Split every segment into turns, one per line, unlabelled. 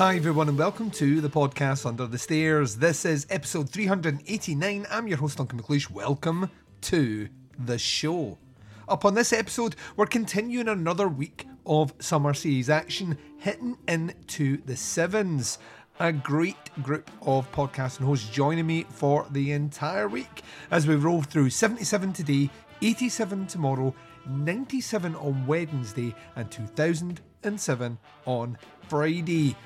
Hi, everyone, and welcome to the podcast Under the Stairs. This is episode 389. I'm your host, Duncan McLeish. Welcome to the show. Up on this episode, we're continuing another week of summer series action, hitting into the sevens. A great group of podcasts and hosts joining me for the entire week as we roll through 77 today, 87 tomorrow, 97 on Wednesday, and 2007 on Friday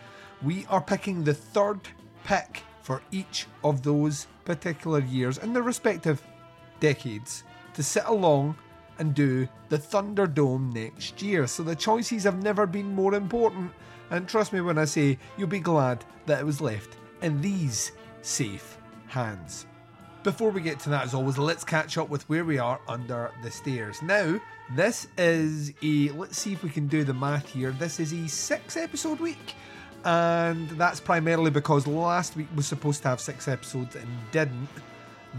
we are picking the third pick for each of those particular years in their respective decades to sit along and do the Thunderdome next year. So the choices have never been more important. And trust me when I say you'll be glad that it was left in these safe hands. Before we get to that, as always, let's catch up with where we are under the stairs. Now, this is a, let's see if we can do the math here. This is a six episode week and that's primarily because last week was supposed to have six episodes and didn't.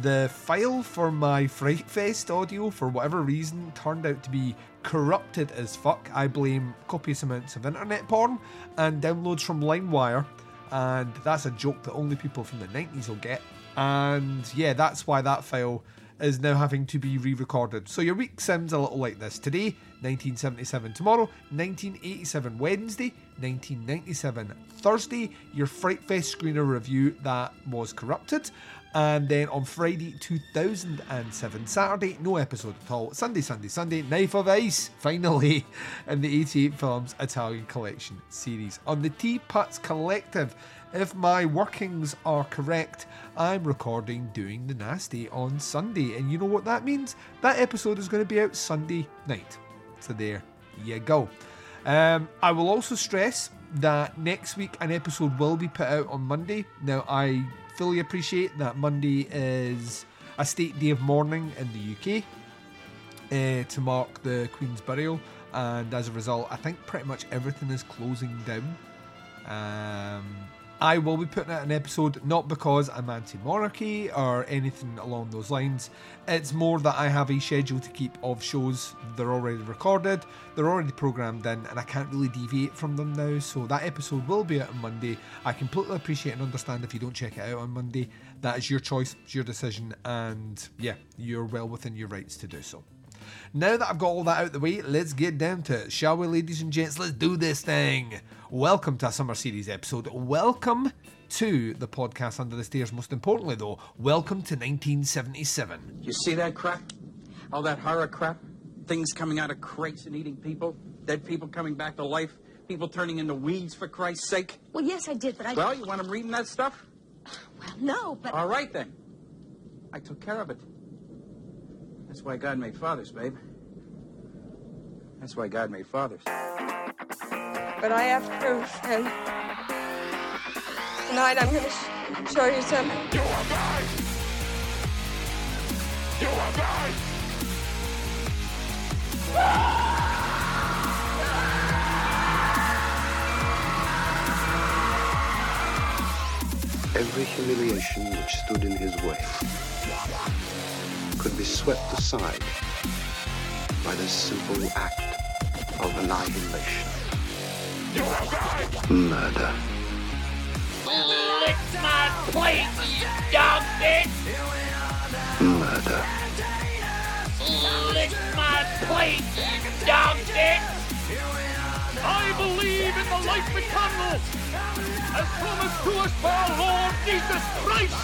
The file for my Fright Fest audio, for whatever reason, turned out to be corrupted as fuck. I blame copious amounts of internet porn and downloads from LimeWire, and that's a joke that only people from the 90s will get. And yeah, that's why that file is now having to be re recorded. So your week sounds a little like this. Today, 1977. Tomorrow, 1987. Wednesday, 1997. Thursday, your Fright Fest screener review that was corrupted. And then on Friday, 2007. Saturday, no episode at all. Sunday, Sunday, Sunday, Knife of Ice, finally, in the 88 Films Italian Collection series. On the T Putz Collective, if my workings are correct, I'm recording Doing the Nasty on Sunday. And you know what that means? That episode is going to be out Sunday night. So there you go. Um, I will also stress that next week an episode will be put out on Monday. Now, I fully appreciate that Monday is a state day of mourning in the UK uh, to mark the Queen's burial, and as a result, I think pretty much everything is closing down. Um, I will be putting out an episode not because I'm anti monarchy or anything along those lines. It's more that I have a schedule to keep of shows. They're already recorded, they're already programmed in, and I can't really deviate from them now. So that episode will be out on Monday. I completely appreciate and understand if you don't check it out on Monday. That is your choice, it's your decision, and yeah, you're well within your rights to do so. Now that I've got all that out the way, let's get down to it, shall we, ladies and gents? Let's do this thing. Welcome to a summer series episode. Welcome to the podcast Under the Stairs. Most importantly, though, welcome to 1977.
You see that crap? All that horror crap? Things coming out of crates and eating people? Dead people coming back to life? People turning into weeds, for Christ's sake?
Well, yes, I did, but I.
Well, you want them reading that stuff?
Well, no, but.
All right, then. I took care of it. That's why God made fathers, babe. That's why God made fathers.
But I have proof, and tonight I'm going to sh- show you something.
You are mine! You are mine!
Every humiliation which stood in his way could be swept aside by this simple act of annihilation.
You!
Murder.
Lick my plate, you dog bitch!
Murder.
Lick my plate, you dog bitch!
I believe in the life eternal as promised to us by our Lord Jesus Christ!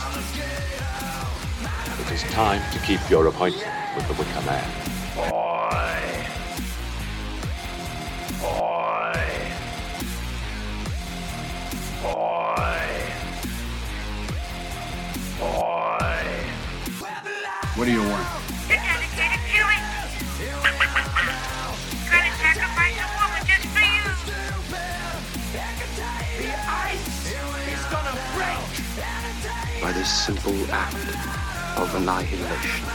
It is time to keep your appointment with the Wicker Man.
Boy!
Simple act of annihilation.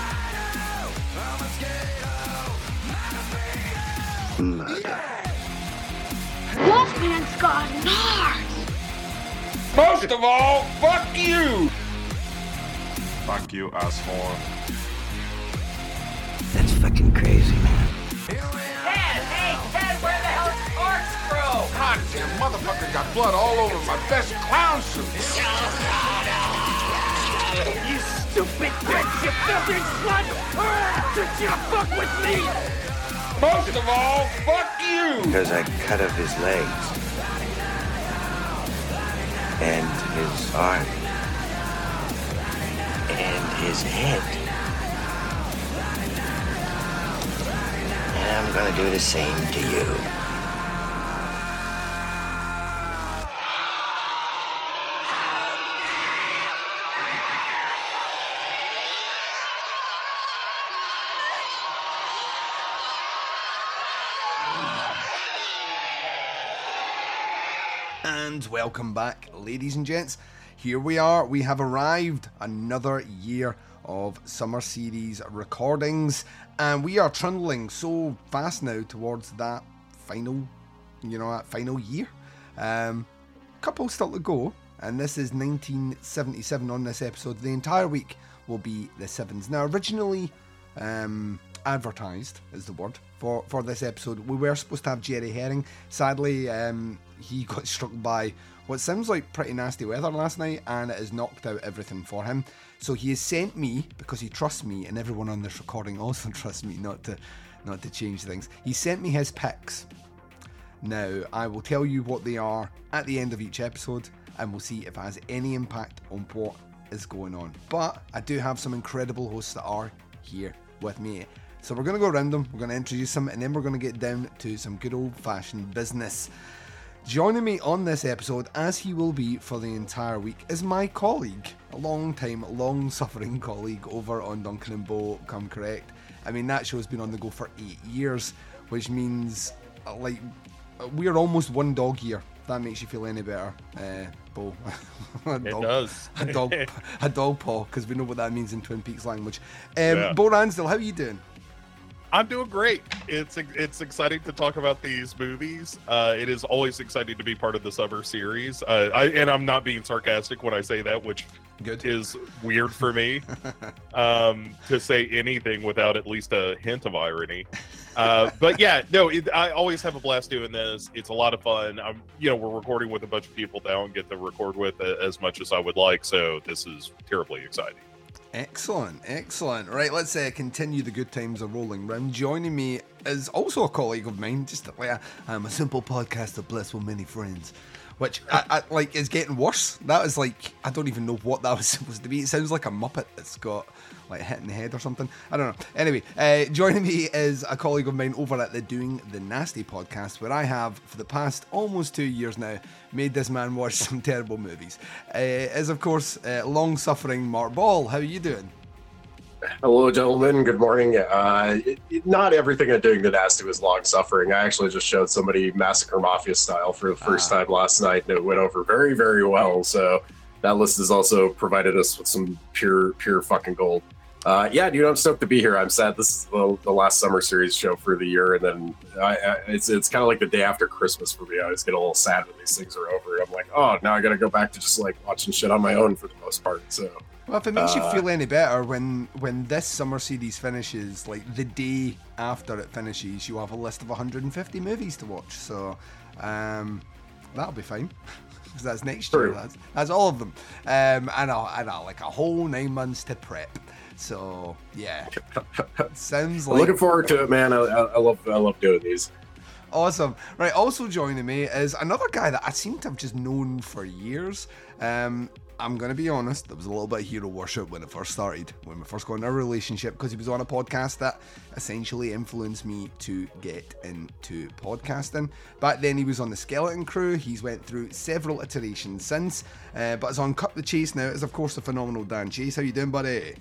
Murder.
Wolfman's got NARS!
Most of all, fuck you!
Fuck you, asshole.
That's fucking crazy, man.
Ted, hey, Ted, where the hell is Corkscrew?
Goddamn motherfucker got blood all over my best clown suit.
You stupid bitch, you filthy slut! Did you fuck with me?
Most of all, fuck you!
Because I cut off his legs. And his arm. And his head. And I'm gonna do the same to you.
And welcome back, ladies and gents. Here we are, we have arrived another year of summer series recordings, and we are trundling so fast now towards that final, you know, that final year. Um, couple still to go, and this is 1977 on this episode. The entire week will be the sevens. Now, originally um, advertised is the word for for this episode. We were supposed to have Jerry Herring. Sadly, um, he got struck by what sounds like pretty nasty weather last night, and it has knocked out everything for him. So he has sent me because he trusts me, and everyone on this recording also trusts me not to not to change things. He sent me his picks. Now, I will tell you what they are at the end of each episode, and we'll see if it has any impact on what is going on. But I do have some incredible hosts that are here with me. So we're going to go around them, we're going to introduce them, and then we're going to get down to some good old fashioned business. Joining me on this episode, as he will be for the entire week, is my colleague, a long time, long suffering colleague over on Duncan and Bo Come Correct. I mean, that show's been on the go for eight years, which means, uh, like, we're almost one dog year. If that makes you feel any better, uh, Bo. a
It
dog,
does.
a dog, a dog paw, because we know what that means in Twin Peaks language. Um,
Yeah.
Bo Ransdale, how are you doing?
I'm doing great. It's it's exciting to talk about these movies. Uh, it is always exciting to be part of the summer series. Uh, I, and I'm not being sarcastic when I say that, which
Good.
is weird for me um, to say anything without at least a hint of irony. Uh, but yeah, no, it, I always have a blast doing this. It's a lot of fun. I'm, you know, we're recording with a bunch of people now and get to record with uh, as much as I would like. So this is terribly exciting.
Excellent, excellent. Right, let's uh, continue the good times are rolling round. Joining me is also a colleague of mine, just like I'm a simple podcaster blessed with many friends, which I, I, like is getting worse. That is like I don't even know what that was supposed to be. It sounds like a muppet that's got like hit in the head or something. I don't know. Anyway, uh, joining me is a colleague of mine over at the Doing the Nasty podcast, where I have for the past almost two years now made this man watch some terrible movies. Uh, is of course uh, long-suffering Mark Ball. How are you doing?
Hello, gentlemen. Good morning. Uh, it, it- not everything at Doing the Nasty was long suffering. I actually just showed somebody Massacre Mafia style for the first time last night, and it went over very, very well. So that list has also provided us with some pure, pure fucking gold. Uh, yeah, dude, I'm stoked to be here. I'm sad this is the, the last summer series show for the year, and then I, I, it's it's kind of like the day after Christmas for me. I always get a little sad when these things are over. I'm like, oh, now I got to go back to just like watching shit on my own for the most part. So
Well, if it makes you
Uh,
feel any better, when when this summer series finishes, like the day after it finishes, you have a list of 150 movies to watch. So um, that'll be fine. that's next year. That's, that's all of them. Um, and I and I like a whole nine months to prep. So yeah, sounds like
looking forward to it, man. I, I, love I love doing these.
Awesome. Right, also joining me is another guy that I seem to have just known for years. Um, I'm going to be honest, there was a little bit of hero worship when it first started, when we first got in our relationship, because he was on a podcast that essentially influenced me to get into podcasting. Back then, he was on the Skeleton Crew. He's went through several iterations since, uh, but is on Cut the Chase now. Is of course the phenomenal Dan Chase. How you doing, buddy?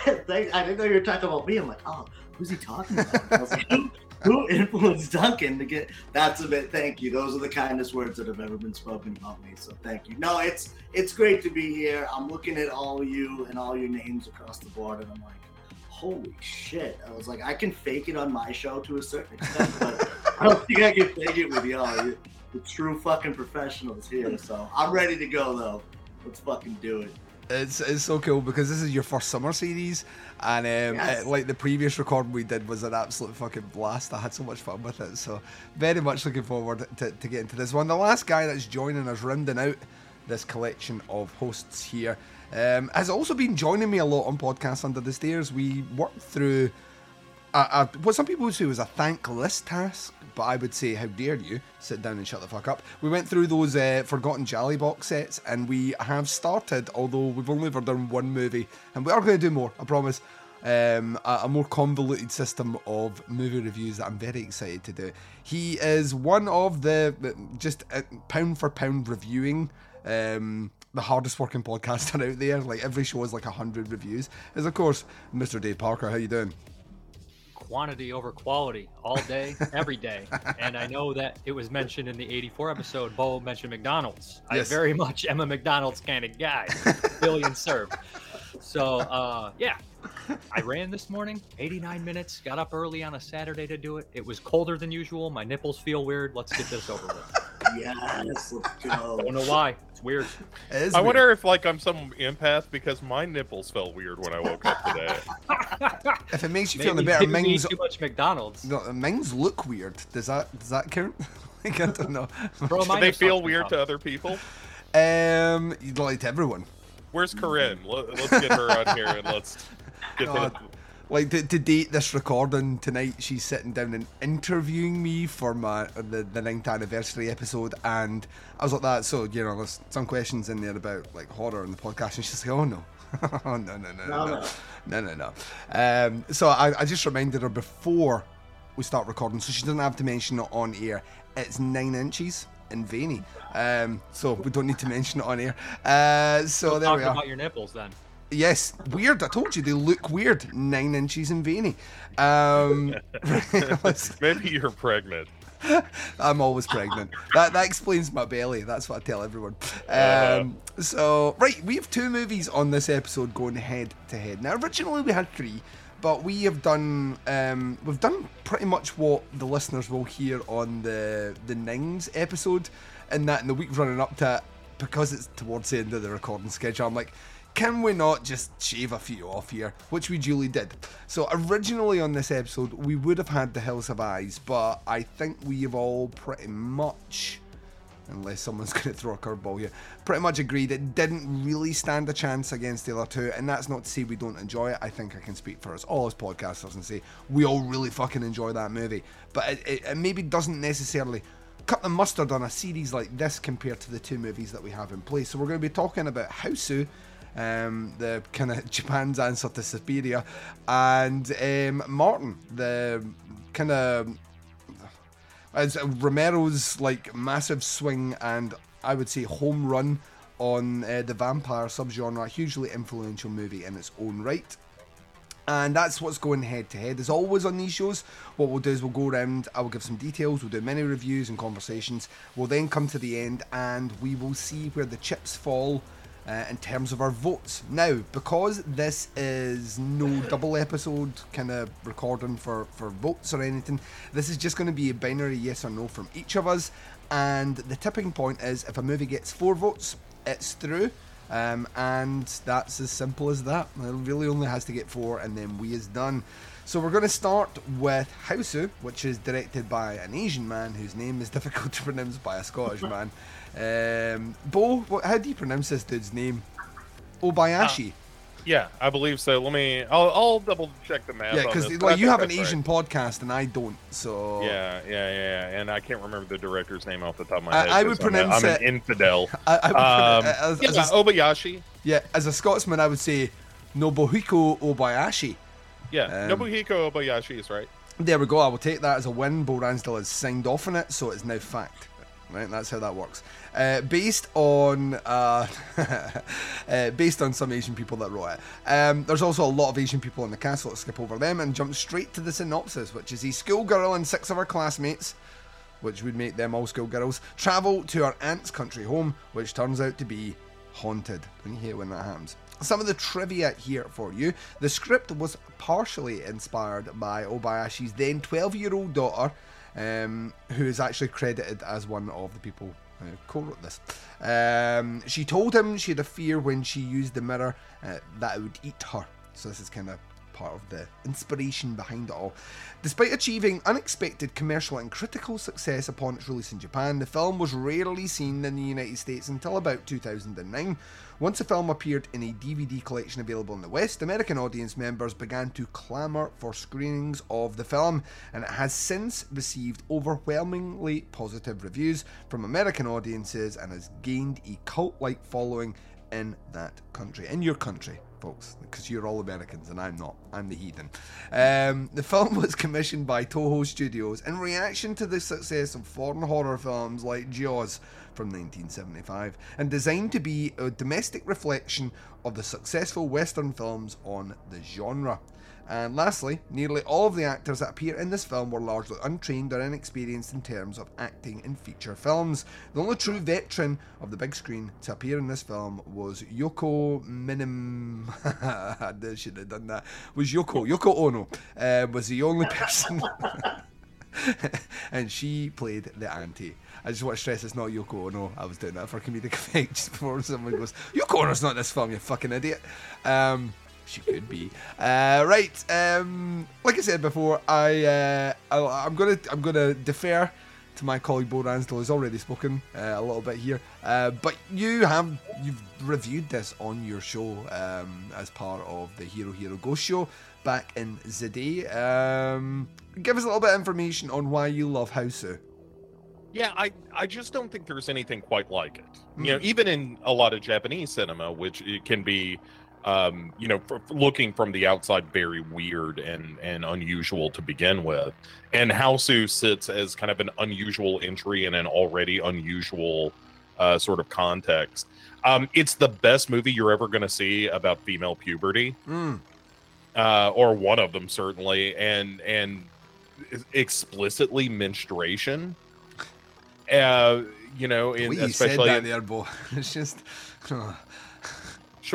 I didn't know you were talking about me. I'm like, oh, who's he talking about? Like, who influenced Duncan to get? That's a bit. Thank you. Those are the kindest words that have ever been spoken about me. So thank you. No, it's it's great to be here. I'm looking at all you and all your names across the board, and I'm like, holy shit! I was like, I can fake it on my show to a certain extent, but I don't think I can fake it with y'all. You're the true fucking professionals here. So I'm ready to go though. Let's fucking do it.
It's, it's so cool because this is your first summer series, and um,
Yes.
uh, like the previous recording we did was an absolute fucking blast. I had so much fun with it, so very much looking forward to, to getting to this one. The last guy that's joining us, rounding out this collection of hosts here, um, has also been joining me a lot on podcasts under the stairs. We worked through a, a, what some people would say was a thankless task, but I would say, how dare you sit down and shut the fuck up. We went through those uh, Forgotten Gialli box sets, and we have started, although we've only ever done one movie, and we are going to do more, I promise. Um, a, a more convoluted system of movie reviews that I'm very excited to do. He is one of the just uh, pound for pound reviewing um, the hardest working podcaster out there. Like every show is like hundred reviews. Is of course Mr. Dave Parker. How you doing?
Quantity over quality all day, every day. And I know that it was mentioned in the 84 episode, Bo mentioned McDonald's.
Yes.
I very much am a McDonald's kind of guy, billion served. So, uh, yeah, I ran this morning, 89 minutes, got up early on a Saturday to do it. It was colder than usual. My nipples feel weird. Let's get this over with.
Yes, let's go.
Don't know why. It's weird.
I wonder if like I'm some empath because my nipples felt weird when I woke up today.
If it makes you
Maybe
feel any better,
you
Mings.
too much McDonald's.
No, Mings look weird. Does that does that count? like, I don't know.
Bro,
Do they feel
soft
weird to other people?
Um, you'd like to everyone.
Where's Corinne? Let, us get her on here and let's get to
God. Like to, to date this recording tonight, she's sitting down and interviewing me for my the the ninth anniversary episode, and I was like that. So you know, there's some questions in there about like horror in the podcast, and she's like, "Oh no, oh no, no, no, no, no, no, no, no." Um, so I, I just reminded her before we start recording, so she doesn't have to mention it on air. It's nine inches and veiny, um, so we don't need to mention it on air. Uh, so there we are.
about your nipples then.
Yes, weird. I told you they look weird. Nine inches and veiny. Um,
maybe you're pregnant.
I'm always pregnant. That that explains my belly. That's what I tell everyone.
Uh-huh.
Um, so right, we have two movies on this episode going head to head. Now originally we had three, but we have done um, we've done pretty much what the listeners will hear on the the Nings episode, and that in the week running up to it, because it's towards the end of the recording schedule. I'm like. Can we not just shave a few off here? Which we duly did. So originally on this episode, we would have had The Hills Have Eyes, but I think we have all pretty much, unless someone's going to throw a curveball here, pretty much agreed it didn't really stand a chance against the other two. And that's not to say we don't enjoy it. I think I can speak for us all as podcasters and say we all really fucking enjoy that movie. But it, it, it maybe doesn't necessarily cut the mustard on a series like this compared to the two movies that we have in place. So we're going to be talking about Hausu um, the kind of Japan's answer to Suspiria, and um, Martin, the kind of as Romero's like massive swing and I would say home run on uh, the vampire subgenre, hugely influential movie in its own right. And that's what's going head to head. As always on these shows, what we'll do is we'll go around, I will give some details, we'll do many reviews and conversations. We'll then come to the end and we will see where the chips fall uh, in terms of our votes. Now, because this is no double episode kind of recording for, for votes or anything, this is just going to be a binary yes or no from each of us. And the tipping point is if a movie gets four votes, it's through. Um, and that's as simple as that. It really only has to get four, and then we is done. So we're going to start with Hausu, which is directed by an Asian man whose name is difficult to pronounce by a Scottish man. Um, Bo, what, how do you pronounce this dude's name? Obayashi.
Yeah, I believe so. Let me. I'll, I'll double check the math.
yeah, because
I
like you have an
that's right.
Asian podcast and I don't. So
Yeah, yeah, yeah, yeah, and I can't remember the director's name off the top of my
I-
head.
I
'cause
would
I'm a-
pronounce
I'm,
it-
an infidel.
I- I would
um,
pronounce- as-
yeah,
as a-
Obayashi.
yeah, as a Scotsman, I would say Nobuhiko Obayashi.
Yeah,
Um,
Nobuhiko Obayashi is right.
There we go. I will take that as a win. Bo Ransdell has signed off on it, so it's now fact. Right, that's how that works. Uh, based on uh, uh, based on some Asian people that wrote it. Um, there's also a lot of Asian people in the castle. Let's skip over them and jump straight to the synopsis, which is a schoolgirl and six of her classmates, which would make them all schoolgirls, travel to her aunt's country home, which turns out to be haunted. When you hear when that happens. Some of the trivia here for you. The script was partially inspired by Obayashi's then 12 year old daughter, um, who is actually credited as one of the people who co wrote this. Um, she told him she had a fear when she used the mirror uh, that it would eat her. So, this is kind of part of the inspiration behind it all. Despite achieving unexpected commercial and critical success upon its release in Japan, the film was rarely seen in the United States until about 2009. Once the film appeared in a DVD collection available in the West, American audience members began to clamour for screenings of the film, and it has since received overwhelmingly positive reviews from American audiences and has gained a cult like following in that country, in your country folks, because you're all Americans and I'm not. I'm the heathen. Um, the film was commissioned by Toho Studios in reaction to the success of foreign horror films like Jaws from 1975 and designed to be a domestic reflection of the successful Western films on the genre. And lastly, nearly all of the actors that appear in this film were largely untrained or inexperienced in terms of acting in feature films. The only true veteran of the big screen to appear in this film was Yoko Minim. I should have done that. Was Yoko Yoko Ono uh, was the only person. and she played the auntie. I just want to stress it's not Yoko Ono. I was doing that for comedic effect just before someone goes, Yoko Ono's not in this film, you fucking idiot. Um, she could be. Uh, right. Um, like I said before, I, uh, I am gonna I'm gonna defer to my colleague Bo Ransdell, who's already spoken uh, a little bit here. Uh, but you have you've reviewed this on your show um, as part of the Hero Hero Ghost show back in the day. Um, give us a little bit of information on why you love Hausu.
Yeah, I, I just don't think there's anything quite like it. You know, even in a lot of Japanese cinema, which it can be um, you know, for, for looking from the outside, very weird and and unusual to begin with. And Hausu sits as kind of an unusual entry in an already unusual uh, sort of context. Um, it's the best movie you're ever going to see about female puberty,
mm.
uh, or one of them certainly, and and explicitly menstruation. Uh, you know, in,
we
especially
said that there. It's just.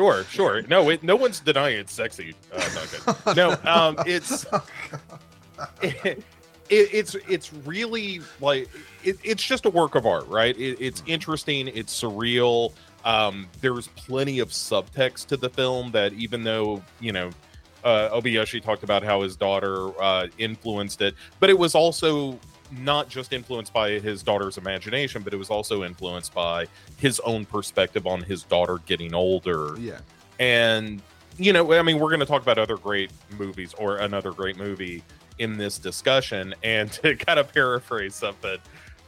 Sure, sure. No, it, no one's denying it's sexy. Uh, no, um, it's it, it, it's it's really like it, it's just a work of art, right? it's interesting. It's surreal. Um, there's plenty of subtext to the film that even though you know uh, Obayashi talked about how his daughter uh, influenced it, but it was also not just influenced by his daughter's imagination, but it was also influenced by his own perspective on his daughter getting older.
Yeah.
And, you know, I mean, we're going to talk about other great movies or another great movie in this discussion. And to kind of paraphrase something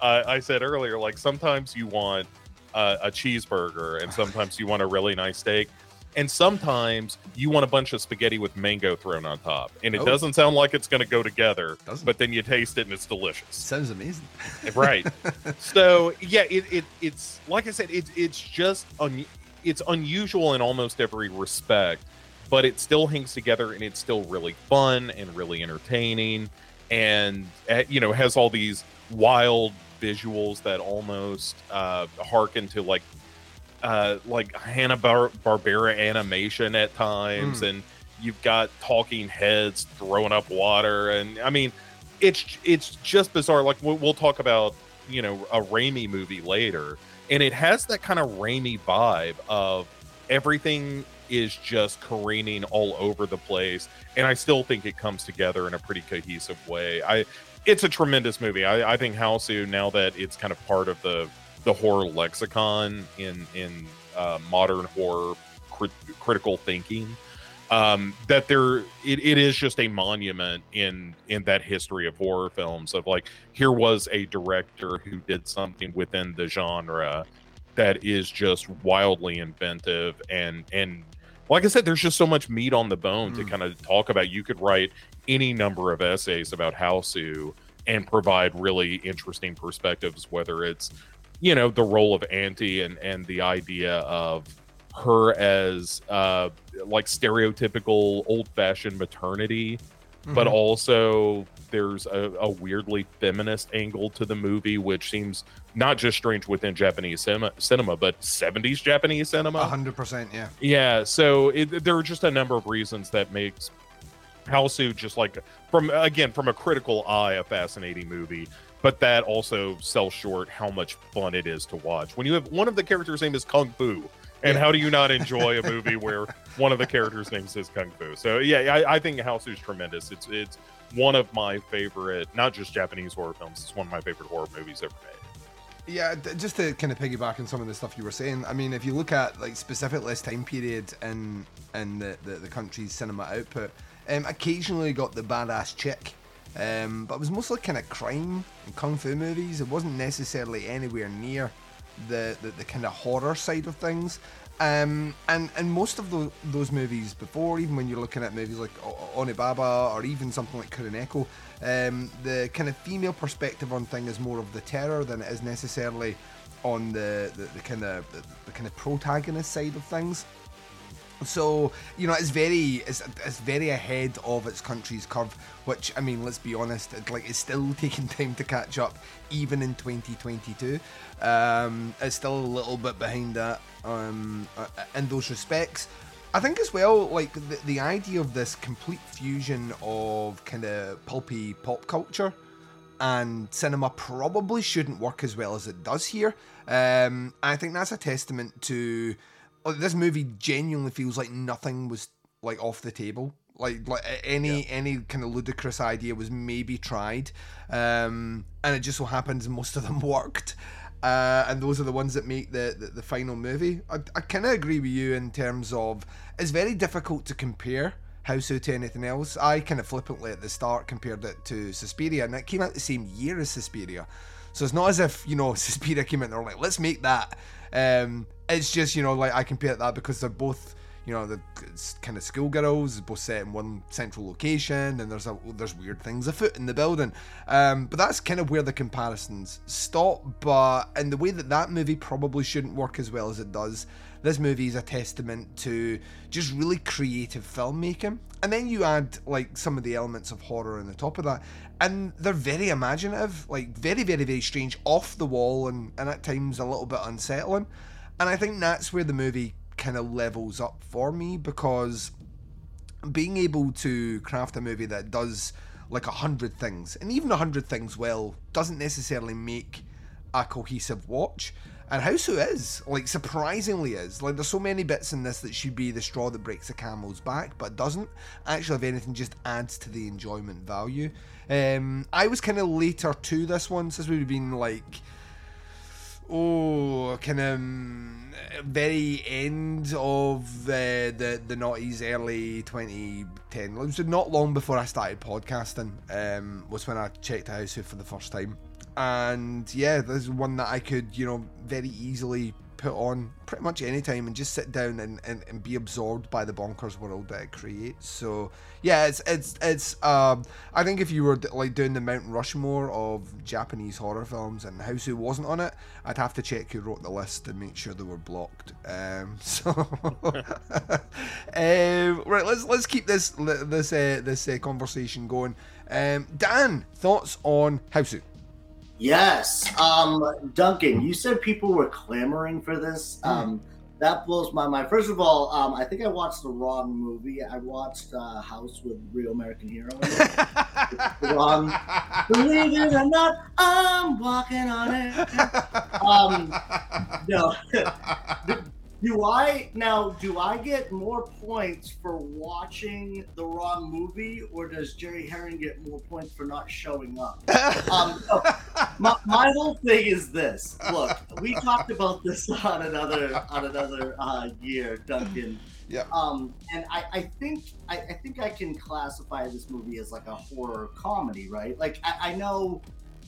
uh, I said earlier, like sometimes you want uh, a cheeseburger and sometimes you want a really nice steak and sometimes you want a bunch of spaghetti with mango thrown on top and it oh. doesn't sound like it's going to go together doesn't. but then you taste it and it's delicious
sounds amazing
right so yeah it, it it's like i said it, it's just un, it's unusual in almost every respect but it still hangs together and it's still really fun and really entertaining and eh, you know has all these wild visuals that almost uh harken to like uh, like Hanna Barbera animation at times, mm. and you've got talking heads throwing up water, and I mean, it's it's just bizarre. Like we'll, we'll talk about you know a Raimi movie later, and it has that kind of Raimi vibe of everything is just careening all over the place, and I still think it comes together in a pretty cohesive way. I it's a tremendous movie. I, I think Hausu now that it's kind of part of the the horror lexicon in in uh, modern horror crit- critical thinking. Um, that there it, it is just a monument in in that history of horror films of like here was a director who did something within the genre that is just wildly inventive and and like I said, there's just so much meat on the bone mm. to kind of talk about. You could write any number of essays about Hausu and provide really interesting perspectives, whether it's you know the role of Auntie and and the idea of her as uh like stereotypical old-fashioned maternity but
Mhm.
also there's a, a weirdly feminist angle to the movie which seems not just strange within japanese cinema, cinema but 70s japanese cinema
A hundred percent, yeah.
yeah, so it, there are just a number of reasons that makes Hausu just like from again from a critical eye a fascinating movie, but that also sells short how much fun it is to watch. When you have one of the characters' name is Kung Fu, and how do you not enjoy a movie where one of the characters' names is Kung Fu? So yeah, I, I think Hausu is tremendous. It's it's one of my favorite, not just Japanese horror films. It's one of my favorite horror movies ever made.
Yeah, just to kind of piggyback on some of the stuff you were saying. I mean, if you look at like specific this time period in in the, the, the country's cinema output, um, occasionally got the badass chick, um, but it was mostly kind of crime and kung fu movies. It wasn't necessarily anywhere near the the, the kind of horror side of things. Um, and and most of tho- those movies before, even when you're looking at movies like Onibaba or even something like Kuroneko, um, the kind of female perspective on thing is more of the terror than it is necessarily on the the, the kind of the, the kind of protagonist side of things. So you know, it's very it's, it's very ahead of its country's curve. Which I mean, let's be honest, it, like it's still taking time to catch up, even in 2022. Um, it's still a little bit behind that um, uh, in those respects. I think as well, like the, the idea of this complete fusion of kind of pulpy pop culture and cinema probably shouldn't work as well as it does here. Um, I think that's a testament to like, this movie. Genuinely feels like nothing was like off the table. Like like any any kind of ludicrous idea was maybe tried, um, and it just so happens most of them worked. Uh, and those are the ones that make the, the, the final movie. I, I kind of agree with you in terms of it's very difficult to compare House to anything else. I kind of flippantly at the start compared it to Suspiria, and it came out the same year as Suspiria. So it's not as if, you know, Suspiria came out and they're like, let's make that. Um, it's just, you know, like I compare that because they're both, you know, the kind of schoolgirls, both set in one central location, and there's a, there's weird things afoot in the building. Um, but that's kind of where the comparisons stop. But in the way that that movie probably shouldn't work as well as it does, this movie is a testament to just really creative filmmaking. And then you add like some of the elements of horror on the top of that. And they're very imaginative, like very, very, very strange, off the wall, and, and at times a little bit unsettling. And I think that's where the movie kind of levels up for me because being able to craft a movie that does like a hundred things, and even a hundred things well, doesn't necessarily make a cohesive watch. And Hausu is, like, surprisingly is. Like, there's so many bits in this that should be the straw that breaks the camel's back, but doesn't. Actually, if anything, just adds to the enjoyment value. Um, I was kind of later to this one, since we've been like, oh, kind of um, very end of the the the noughties, early 2010. It was not long before I started podcasting. Um, was when I checked out House for the first time, and yeah, this is one that I could you know very easily put on pretty much any time and just sit down and, and, and be absorbed by the bonkers world that it creates. So yeah, it's it's it's um I think if you were like doing the Mount Rushmore of Japanese horror films and Hausu wasn't on it, I'd have to check who wrote the list and make sure they were blocked. Um, so um, right, let's let's keep this this uh, this uh, conversation going. Um, Dan, thoughts on Hausu?
Yes. Um, Duncan, you said people were clamoring for this. Um, that blows my mind. First of all, um, I think I watched the wrong movie. I watched uh, House with Real American Hero. in it. It's the wrong. Believe it or not, I'm walking on it. Um, no. do I now? Do I get more points for watching the wrong movie, or does Jerry Herring get more points for not showing up? Um, so my, my whole thing is this. Look, we talked about this on another on another uh, year, Duncan.
Yeah.
Um, and I, I think I, I think I can classify this movie as like a horror comedy, right? Like I, I know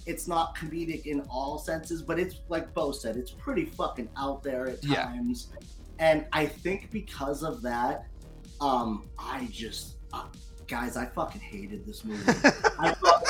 it's not comedic in all senses, but it's like Bo said, it's pretty fucking out there at
Yeah.
times. And I think because of that, um, I just uh, guys, I fucking hated this movie. I thought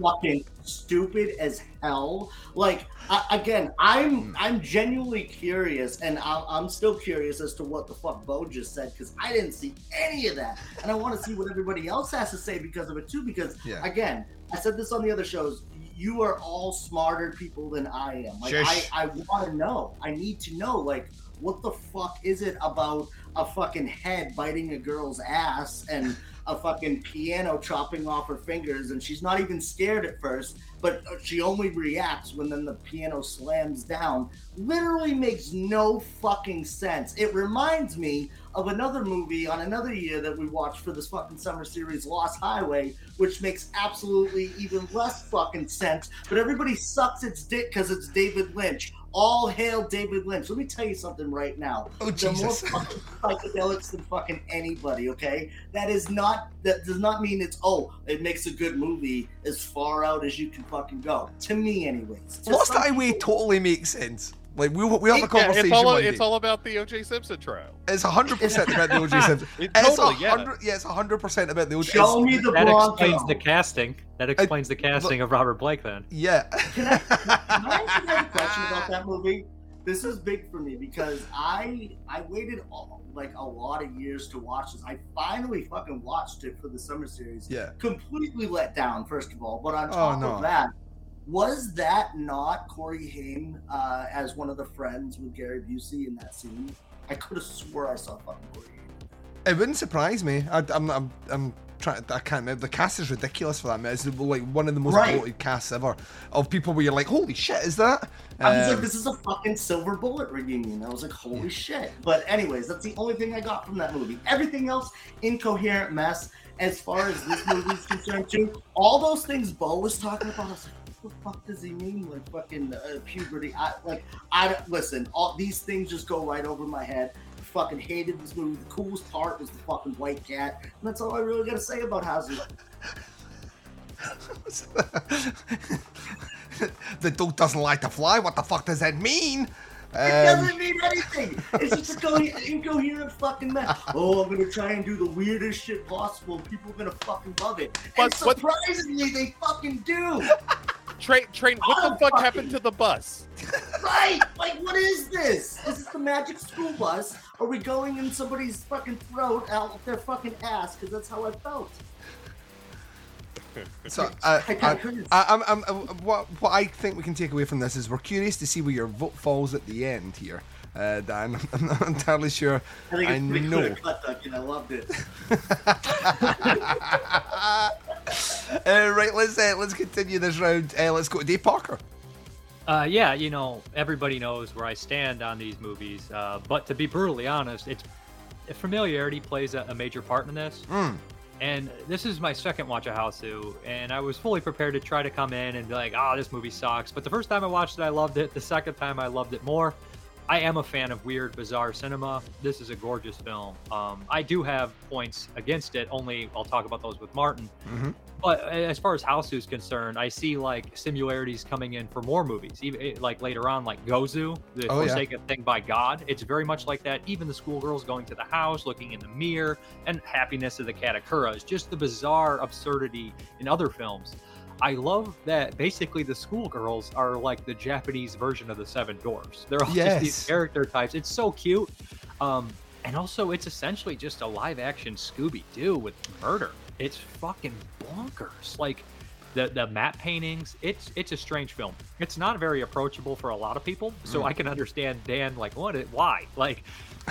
fucking stupid as hell. Like I, again, I'm
Hmm.
I'm genuinely curious, and I'm, I'm still curious as to what the fuck Bo just said because I didn't see any of that, and I want to see what everybody else has to say because of it too. Because
Yeah.
again, I said this on the other shows. You are all smarter people than I am. Like
Shush.
I, I want to know. I need to know. Like what the fuck is it about a fucking head biting a girl's ass and a fucking piano chopping off her fingers and she's not even scared at first but uh, she only reacts when then the piano slams down literally makes no fucking sense it reminds me of another movie on another year that we watched for this fucking summer series lost highway which makes absolutely even less fucking sense but everybody sucks its dick because it's david lynch all hail David Lynch. Let me tell you something right now.
Oh,
the more
Jesus.
fucking psychedelics than fucking anybody, okay? That is not that does not mean it's oh, it makes a good movie as far out as you can fucking go. To me anyways. To
Lost Highway
people-
totally makes sense. Like we we have a
Yeah,
conversation
it's all it's all about the O.J. Simpson trial.
It's hundred percent about the O.J. Simpson.
It
It's
totally,
a
yeah.
hundred. Yeah, it's hundred percent about the O.J.
Show me the
that
Bronco.
explains the casting. That explains the casting of Robert Blake. Then
Yeah.
Can I, can I ask you guys a question about that movie? This is big for me because I I waited all, like a lot of years to watch this. I finally fucking watched it for the summer series.
Yeah.
Completely let down, first of all. But on
Oh,
top
no.
of that, was that not Corey Haim uh, as one of the friends with Gary Busey in that scene? I could have swore I saw fucking Corey Haim.
It wouldn't surprise me. I, I'm, I'm, I'm trying. I can't remember. The cast is ridiculous for that. Man. It's like one of the most
Right.
bloated casts ever of people where you're like, holy shit, is that?
I was like,
Um,
this is a fucking silver bullet reunion. I was like, holy shit. But anyways, that's the only thing I got from that movie. Everything else, incoherent mess. As far as this movie's concerned, too, all those things Bo was talking about, I was like, the fuck does he mean? Like fucking uh, puberty? I like, I don't- listen. All these things just go right over my head. Fucking hated this movie. The coolest part was the fucking white cat, and that's all I really gotta say about Hazard.
the dude doesn't like to fly. What the fuck does that mean?
It
Um,
doesn't mean anything. It's just a co- incoherent fucking mess. Oh, I'm gonna try and do the weirdest shit possible. People are gonna fucking love it. And
But what-
surprisingly, they fucking do.
Train, train. What the
Oh,
fuck
fucking-
happened to the bus?
Right? Like, what is this? Is this the magic school bus? Are we going in somebody's fucking throat out of their fucking ass? Because that's how I felt.
So uh,
I
I. I, I'm, I'm, uh, what, what I think we can take away from this is we're curious to see where your vote falls at the end here, uh, Dan. I'm not entirely sure.
I think it's pretty
know.
clear cut, Duck, and I loved it.
Uh, right, let's uh, let's continue this round. Uh, let's go to Dave Parker.
Uh, yeah, you know, everybody knows where I stand on these movies. Uh, but to be brutally honest, it's familiarity plays a, a major part in this.
Mm.
And this is my second watch of Hausu, and I was fully prepared to try to come in and be like, "Oh, this movie sucks." But the first time I watched it, I loved it. The second time, I loved it more. I am a fan of weird, bizarre cinema. This is a gorgeous film. Um, I do have points against it. Only I'll talk about those with Martin.
Mm-hmm.
But as far as House is concerned, I see like similarities coming in for more movies. Even eh, like later on, like Gozu, the
Oh, yeah.
Forsaken Thing by God. It's very much like that. Even the schoolgirls going to the house, looking in the mirror, and happiness of the Katakuras. Just the bizarre absurdity in other films. I love that basically the schoolgirls are like the Japanese version of the Seven Dwarfs. They're all just these character types. It's so cute. Um, and also, it's essentially just a live action Scooby Doo with murder. It's fucking bonkers. Like the the matte paintings. It's it's a strange film. It's not very approachable for a lot of people. So
Mm.
I can understand Dan like what? Why? Like,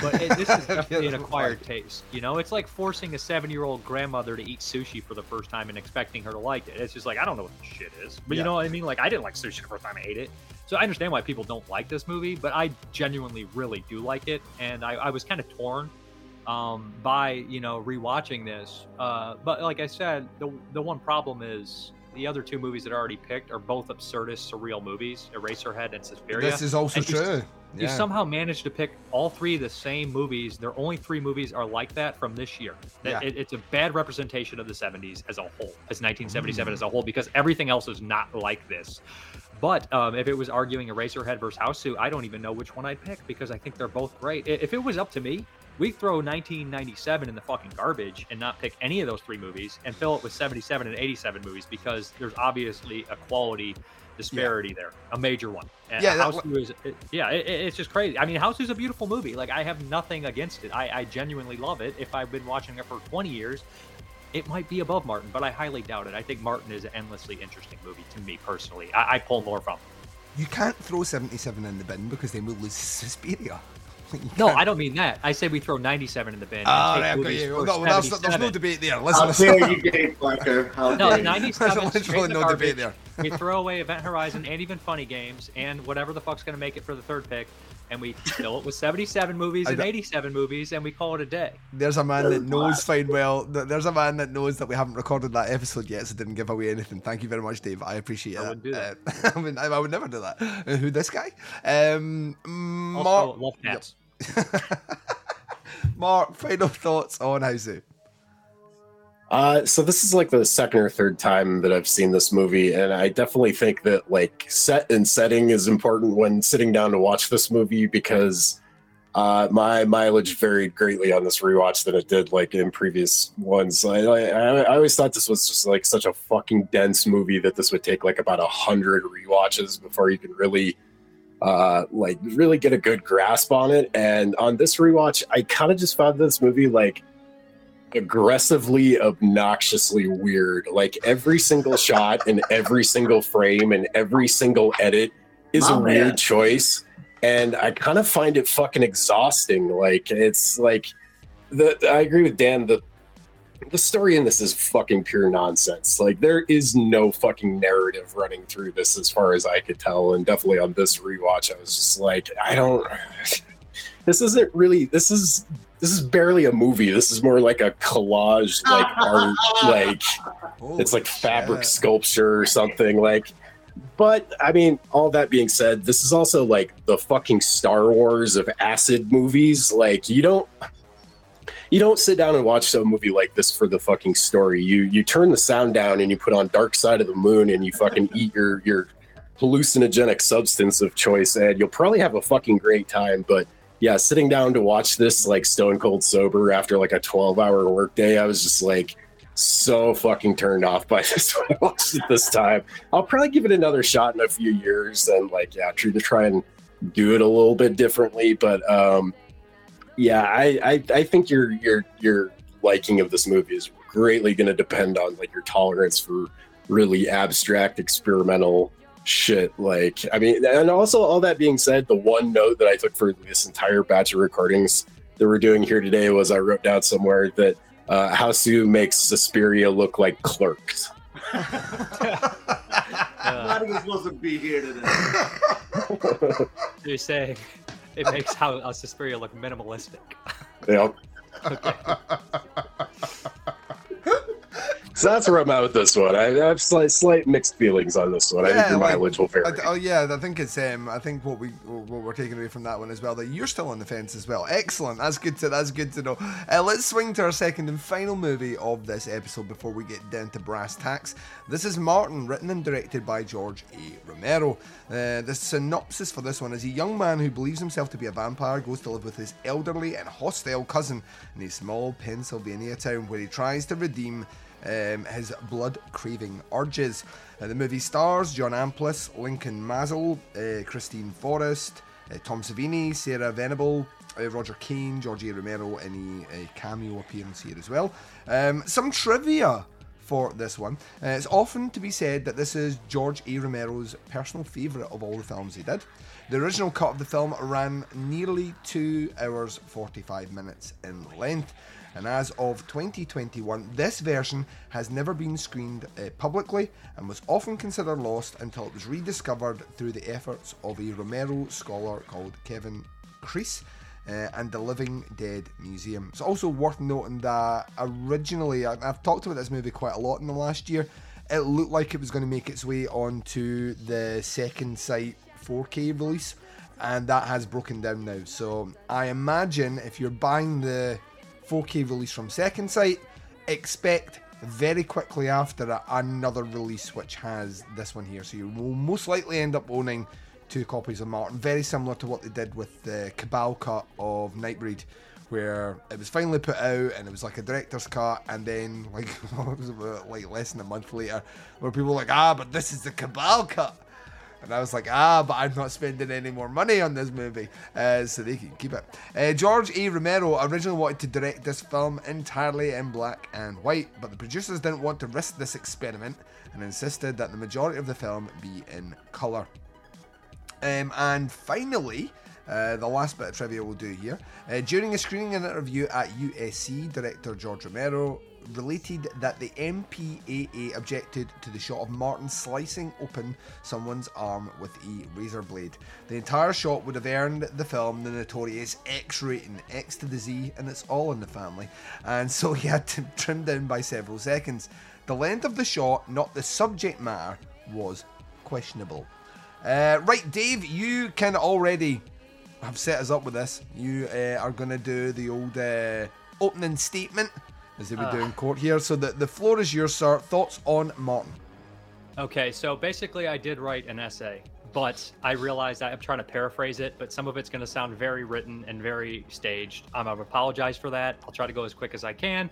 but it, this is definitely an acquired taste. You know, it's like forcing a seven year old grandmother to eat sushi for the first time and expecting her to like it. It's just like I don't know what this shit is. But
Yeah.
you know what I mean? Like I didn't like sushi the first time I ate it. So I understand why people don't like this movie, but I genuinely really do like it, and I, I was kind of torn um, by you know rewatching this. Uh, but like I said, the the one problem is the other two movies that I already picked are both absurdist, surreal movies, Eraserhead and Suspiria.
This is also
And you-
true.
You
Yeah.
somehow managed to pick all three of the same movies. Their only three movies are like that from this year. That-
Yeah.
it- it's a bad representation of the 70s as a whole, as 1977
Mm.
as a whole, because everything else is not like this. But um, if it was arguing Eraserhead versus Hausu, I don't even know which one I'd pick because I think they're both great. If it was up to me, We throw 1997 in the fucking garbage and not pick any of those three movies and fill it with 77 and 87 movies because there's obviously a quality disparity there, a major one. And
Yeah,
House is, it- yeah, it- it's just crazy. I mean, House is a beautiful movie. Like, I have nothing against it. I, I genuinely love it. If I've been watching it for 20 years, it might be above Martin, but I highly doubt it. I think Martin is an endlessly interesting movie to me personally. I, I pull more from.
You can't throw 77 in the bin because then we'll lose Suspiria. You
No, I don't mean that. I say we throw 97 in the bin. and
Ah,
take
right, okay,
movies
No, well, that's- there's no debate there.
How
Listen,
dare you, Dave Parker? How
No,
dare you.
97
There's literally no debate there.
we throw away Event Horizon and even Funny Games and whatever the fuck's going to make it for the third pick, and we fill it with 77 movies and 87 movies, and we call it a day.
There's a man that knows fine well. There's a man that knows that we haven't recorded that episode yet, so didn't give away anything. Thank you very much, Dave. I appreciate it.
I
that.
wouldn't do that.
Uh, I, would, I would never do that. Uh, Who this guy? Um,
Also,
Mark,
love cats.
Mark, final thoughts on Hausu.
Uh, so this is like the second or third time that I've seen this movie, and I definitely think that like set and setting is important when sitting down to watch this movie because uh, my mileage varied greatly on this rewatch than it did like in previous ones. I, I, I always thought this was just like such a fucking dense movie that this would take like about a hundred rewatches before you can really uh like really get a good grasp on it. And on this rewatch i kind of just found this movie like aggressively obnoxiously weird. Like every single shot and every single frame and every single edit is
My
a weird choice. And i kind of find it fucking exhausting. Like it's like the i agree with dan the the story in this is fucking pure nonsense. Like there is no fucking narrative running through this as far as I could tell. And definitely on this rewatch, I was just like, I don't this isn't really this is this is barely a movie. This is more like a collage like art like it's like fabric
shit.
sculpture or something like but i mean all that being said this is also like the fucking star wars of acid movies like you don't you don't sit down and watch a movie like this for the fucking story you you turn the sound down and you put on dark side of the moon and you fucking eat your your hallucinogenic substance of choice and you'll probably have a fucking great time but yeah sitting down to watch this like stone cold sober after like a 12 hour workday i was just like so fucking turned off by this when I watched it this time. I'll probably give it another shot in a few years and like yeah, try to try and do it a little bit differently. But um yeah, I I, I think your your your liking of this movie is greatly gonna depend on like your tolerance for really abstract experimental shit. Like I mean and also all that being said, the one note that I took for this entire batch of recordings that we're doing here today was I wrote down somewhere that uh, Hausu makes Suspiria look like clerks.
I'm not even supposed to be here today.
You're saying it makes how uh, Suspiria look minimalistic.
Yep. So that's where I'm at with this one. I I have slight, slight mixed feelings on this one. I think your
like,
mileage will vary.
I- oh yeah, I think it's um, I think what we what we're taking away from that one as well that you're still on the fence as well. Excellent. That's good to that's good to know. Uh, let's swing to our second and final movie of this episode before we get down to brass tacks. This is Martin, written and directed by George A. Romero. Uh, the synopsis for this one is a young man who believes himself to be a vampire goes to live with his elderly and hostile cousin in a small Pennsylvania town where he tries to redeem um, his blood craving urges. Uh, the movie stars John Amplas, Lincoln Maazel, uh, Christine Forrest, uh, Tom Savini, Sarah Venable, uh, Roger Kane, George A. Romero, any uh, cameo appearance here as well. Um, some trivia for this one. Uh, it's often to be said that this is George A. Romero's personal favourite of all the films he did. The original cut of the film ran nearly 2 hours 45 minutes in length, and as of 2021, this version has never been screened uh, publicly and was often considered lost until it was rediscovered through the efforts of a Romero scholar called Kevin Kriess uh, and the Living Dead Museum. It's also worth noting that originally, I've talked about this movie quite a lot in the last year. It looked like it was going to make its way onto the second sight 4K release, and that has broken down now. So I imagine if you're buying the 4K release from Second Sight, expect very quickly after another release which has this one here. So you will most likely end up owning two copies of Martin, very similar to what they did with the Cabal cut of Nightbreed, where it was finally put out and it was like a director's cut, and then like like less than a month later, where people were like, ah, but this is the Cabal cut. And I was like, ah, but I'm not spending any more money on this movie, uh, so they can keep it. Uh, George A. Romero originally wanted to direct this film entirely in black and white, but the producers didn't want to risk this experiment and insisted that the majority of the film be in colour. Um, and finally, uh, the last bit of trivia we'll do here. Uh, during a screening and interview at USC, director George Romero related that the MPAA objected to the shot of Martin slicing open someone's arm with a razor blade. The entire shot would have earned the film the notorious X rating, X to the Z, and it's all in the family, and so he had to trim down by several seconds. The length of the shot, not the subject matter, was questionable. Uh, right, Dave, you can already have set us up with this. You uh, are going to do the old uh, opening statement as they would do
Ah.
in court here. So the, the floor is yours, sir. Thoughts on Martin?
Okay, so basically, I did write an essay, but I realized I- I'm trying to paraphrase it, but some of it's going to sound very written and very staged. Um, I've apologized for that. I'll try to go as quick as I can,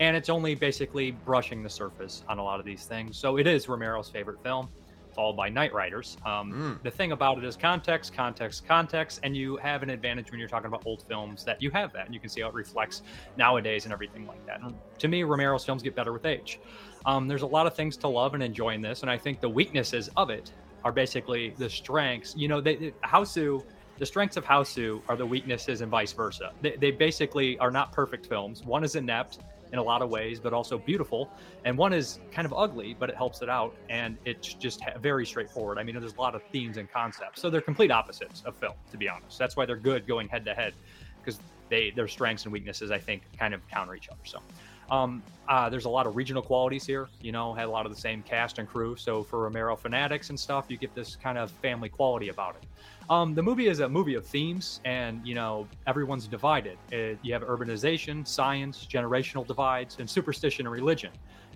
and it's only basically brushing the surface on a lot of these things. So it is Romero's favorite film, followed by Knightriders. Um, The thing about it is context, context, context, and you have an advantage when you're talking about old films that you have that, and you can see how it reflects nowadays and everything like that. And to me, Romero's films get better with age. Um, there's a lot of things to love and enjoy in this, and I think the weaknesses of it are basically the strengths. You know, they, they Hausu, the strengths of Hausu are the weaknesses and vice versa. They, they basically are not perfect films. One is inept in a lot of ways, but also beautiful, and one is kind of ugly, but it helps it out, and it's just very straightforward. I mean, there's a lot of themes and concepts, so they're complete opposites of film, to be honest. That's why they're good going head to head, because they their strengths and weaknesses, I think, kind of counter each other. So. Um, uh, there's a lot of regional qualities here. You know, had a lot of the same cast and crew. So for Romero fanatics and stuff, you get this kind of family quality about it. Um, the movie is a movie of themes, and you know everyone's divided. Uh you have urbanization, science, generational divides, and superstition and religion.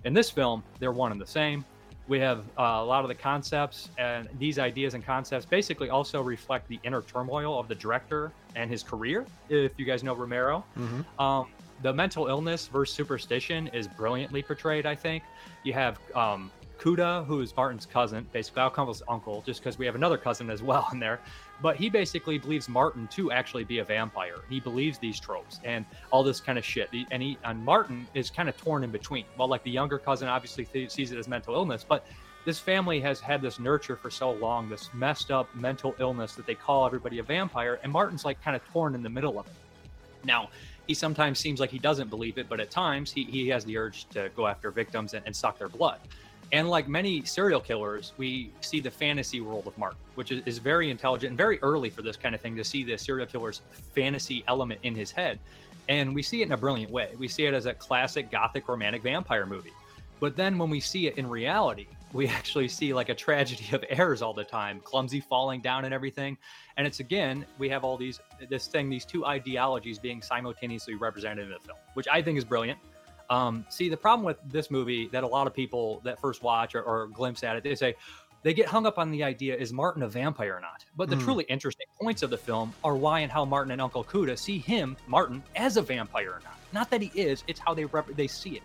In this film, they're one and the same. We have uh, a lot of the concepts, and these ideas and concepts basically also reflect the inner turmoil of the director and his career. If you guys know Romero, um, the mental illness versus superstition is brilliantly portrayed. I think you have um, Cuda, who is Martin's cousin. Basically, I'll uncle, just because we have another cousin as well in there. But he basically believes Martin to actually be a vampire. He believes these tropes and all this kind of shit. And he and Martin is kind of torn in between. Well, like the younger cousin obviously th- sees it as mental illness, but this family has had this nurture for so long, this messed up mental illness that they call everybody a vampire, and Martin's like kind of torn in the middle of it. Now, he sometimes seems like he doesn't believe it, but at times he, he has the urge to go after victims and, and suck their blood. And like many serial killers, we see the fantasy world of Mark, which is, is very intelligent and very early for this kind of thing to see the serial killer's fantasy element in his head. And we see it in a brilliant way. We see it as a classic gothic romantic vampire movie. But then when we see it in reality, we actually see like a tragedy of errors all the time, clumsy falling down and everything. And it's again, we have all these this thing, these two ideologies being simultaneously represented in the film, which I think is brilliant. Um, see, the problem with this movie that a lot of people that first watch or, or glimpse at it, they say they get hung up on the idea is Martin a vampire or not? But the
Hmm.
truly interesting points of the film are why and how Martin and Uncle Cuda see him, Martin, as a vampire or not. Not that he is; it's how they rep- they see it.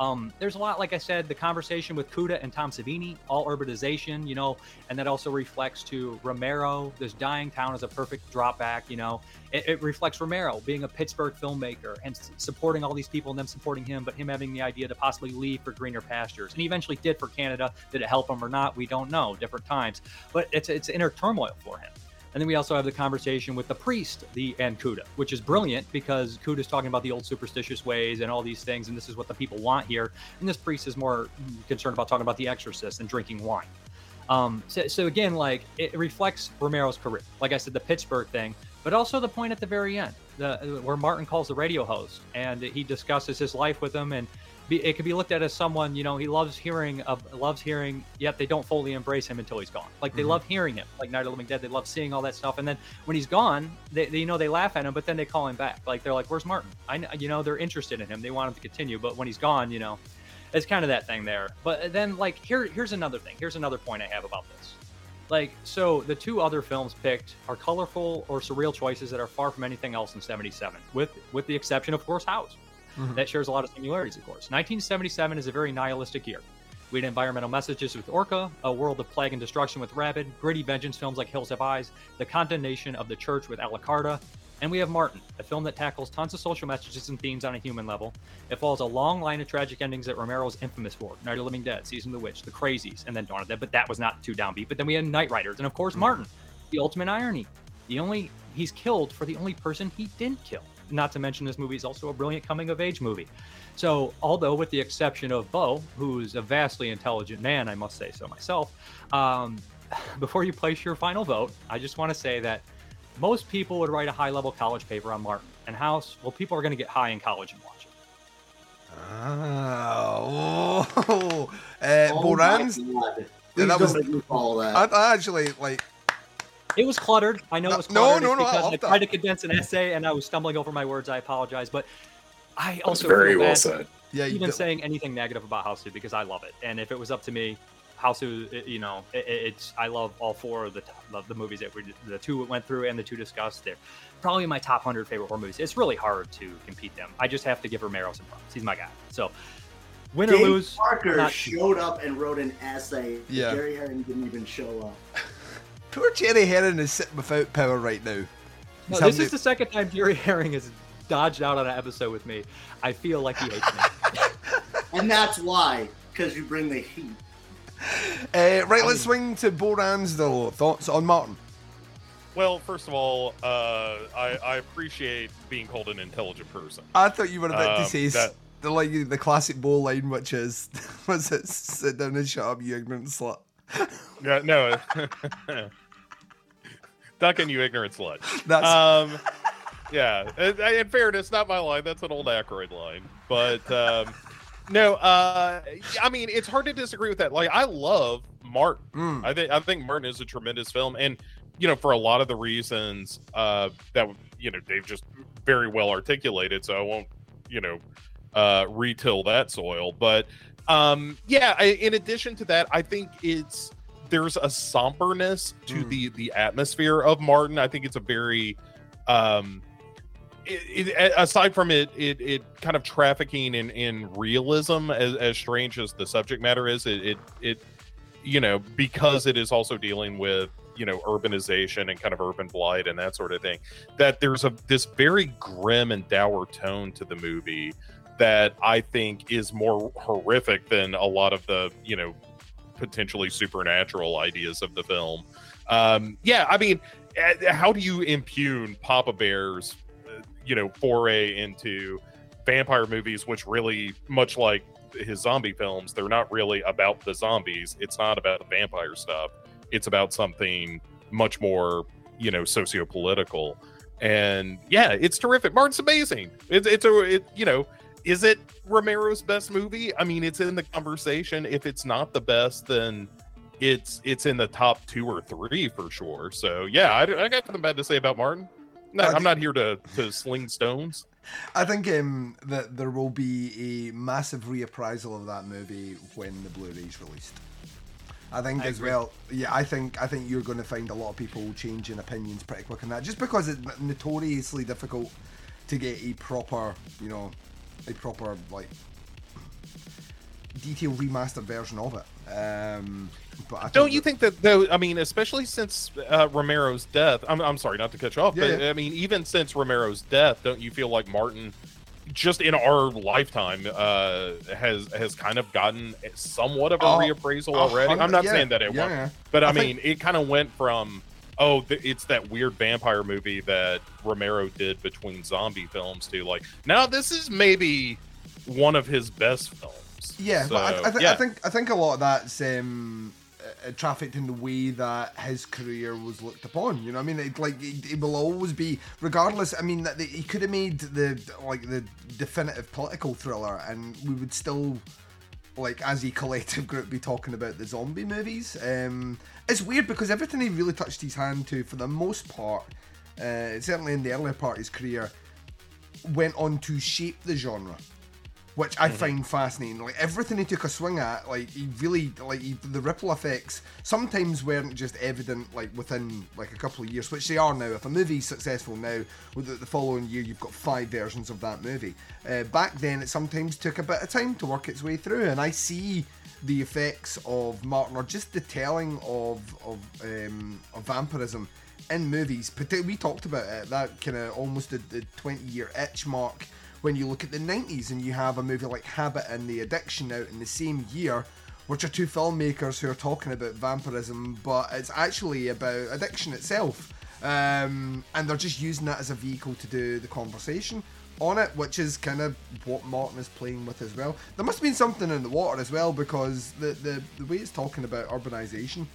Um, there's a lot, like I said, the conversation with Cuda and Tom Savini, all urbanization, you know, and that also reflects to Romero. This dying town is a perfect drop back, you know. It, it reflects Romero being a Pittsburgh filmmaker and s- supporting all these people and them supporting him, but him having the idea to possibly leave for greener pastures. And he eventually did for Canada. Did it help him or not? We don't know. Different times, but it's it's inner turmoil for him. And then we also have the conversation with the priest, the and Cuda, which is brilliant because Cuda's talking about the old superstitious ways and all these things, and this is what the people want here. And this priest is more concerned about talking about the exorcist and drinking wine. Um, so, so again, like it reflects Romero's career. Like I said, the Pittsburgh thing, but also the point at the very end, the where Martin calls the radio host and he discusses his life with him, and be, it could be looked at as someone you know he loves hearing of loves hearing, yet they don't fully embrace him until he's gone. Like they
Mhm.
love hearing him, like Night of the Living Dead. They love seeing all that stuff, and then when he's gone, they, they you know they laugh at him, but then they call him back. Like they're like, "Where's Martin?" I you know they're interested in him. They want him to continue, but when he's gone, you know, it's kind of that thing there. But then like here here's another thing. Here's another point I have about this. Like, so the two other films picked are colorful or surreal choices that are far from anything else in 77, with with the exception, of course, House.
Mhm.
That shares a lot of similarities, of course. 1977 is a very nihilistic year. We had environmental messages with Orca, a world of plague and destruction with Rabid, gritty vengeance films like Hills Have Eyes, the condemnation of the church with Alucarda, and we have Martin, a film that tackles tons of social messages and themes on a human level. It follows a long line of tragic endings that Romero is infamous for Night of the Living Dead, Season of the Witch, The Crazies, and then Dawn of the Dead, but that was not too downbeat. But then we had Knightriders, and of course, Martin, the ultimate irony. The only he's killed for the only person he didn't kill. Not to mention, this movie is also a brilliant coming of age movie. So, although with the exception of Bo, who's a vastly intelligent man, I must say so myself, um, before you place your final vote, I just want to say that most people would write a high level college paper on Martin and House. Well, people are going to get high in college and watch it.
Ah, oh, uh,
Oh
Boran's. Yeah, that was.
make that.
I, I actually like.
It was cluttered. I know it was
No,
cluttered.
no,
It's
no,
because
love
I
that.
tried to condense an essay and I was stumbling over my words. I apologize, but I
That's
also
very well said.
Yeah,
even
do-
saying anything negative about Hausu because I love it. And if it was up to me, Hausu, it- you know, it, it- it's I love all four of the of the movies that we the two went through and the two discussed. They're probably my top hundred favorite horror movies. It's really hard to compete them. I just have to give Romero some props. He's my guy. So win or lose,
Parker
not-
showed up and wrote an essay.
Yeah.
Jerry Herring didn't even show up.
Poor Jerry Herring is sitting without power right now.
No, this
having
is the second time Jerry Herring has dodged out on an episode with me. I feel like he hates me.
And that's why, because you bring the heat.
Uh, right, let's swing to Boran's though. Thoughts on Martin?
Well, first of all, uh, I, I appreciate being called an intelligent person.
I thought you were about to
Um,
say
that-
the like the classic bowl line, which is was it sit down and shut up, you ignorant slut.
Yeah, no. Duncan, you ignorant slut.
That's-
um, yeah. In, in fairness, not my line. That's an old Aykroyd line. But um, no, uh, I mean, it's hard to disagree with that. Like, I love Martin.
Mm.
I think I think Martin is a tremendous film, and you know, for a lot of the reasons uh, that you know Dave just very well articulated. So I won't, you know, uh, retill that soil. But um, yeah, I, in addition to that, I think it's there's a somberness to
Mm.
the the atmosphere of Martin. I think it's a very um, it, it, aside from it, it, it kind of trafficking in, in realism, as, as strange as the subject matter is, it, it, it, you know, because it is also dealing with, you know, urbanization and kind of urban blight and that sort of thing, that there's a this very grim and dour tone to the movie that I think is more horrific than a lot of the, you know, potentially supernatural ideas of the film. Um, yeah, I mean, how do you impugn Papa Bear's, you know, foray into vampire movies, which really, much like his zombie films, they're not really about the zombies. It's not about the vampire stuff. It's about something much more, you know, socio-political. And yeah, it's terrific. Martin's amazing. It's it's a it, you know, is it Romero's best movie? I mean, it's in the conversation. If it's not the best, then it's it's in the top two or three for sure. So yeah, I, I got nothing bad to say about Martin. No,
I
I'm not here to to sling stones.
I think um, that there will be a massive reappraisal of that movie when the Blu-ray's released. I think
I
as
agree.
well. Yeah, I think I think you're going to find a lot of people changing opinions pretty quick on that, just because it's notoriously difficult to get a proper, you know, a proper like detailed remastered version of it. Um, but I
Don't you think that though? I mean, especially since uh, Romero's death. I'm, I'm sorry not to cut you off,
Yeah,
but
yeah.
I mean, even since Romero's death, don't you feel like Martin, just in our lifetime, uh, has has kind of gotten somewhat of a
Oh,
reappraisal already? I'm not
yeah,
saying that it won't, but I,
I
mean,
think-
it kind of went from oh, it's that weird vampire movie that Romero did between zombie films to like now this is maybe one of his best films.
Yeah, but I, I, th-
yeah.
I think I think a lot of that's um, uh, trafficked in the way that his career was looked upon. You know, what I mean, it, like it, it will always be, regardless. I mean, that they- he could have made the like the definitive political thriller, and we would still like as a collective group be talking about the zombie movies. Um, it's weird because everything he really touched his hand to, for the most part, uh, certainly in the earlier part of his career, went on to shape the genre. Which I find fascinating. Like everything he took a swing at, like he really like he, the ripple effects sometimes weren't just evident like within like a couple of years, which they are now. If a movie's successful now, with the, the following year you've got five versions of that movie. Uh, back then, it sometimes took a bit of time to work its way through, and I see the effects of Martin or just the telling of of, um, of vampirism in movies. We talked about it that kind of almost the, the 20 year itch mark when you look at the 90s and you have a movie like Habit and The Addiction out in the same year, which are two filmmakers who are talking about vampirism, but it's actually about addiction itself. Um, and they're just using that as a vehicle to do the conversation on it, which is kind of what Martin is playing with as well. There must have been something in the water as well because the, the, the way it's talking about urbanization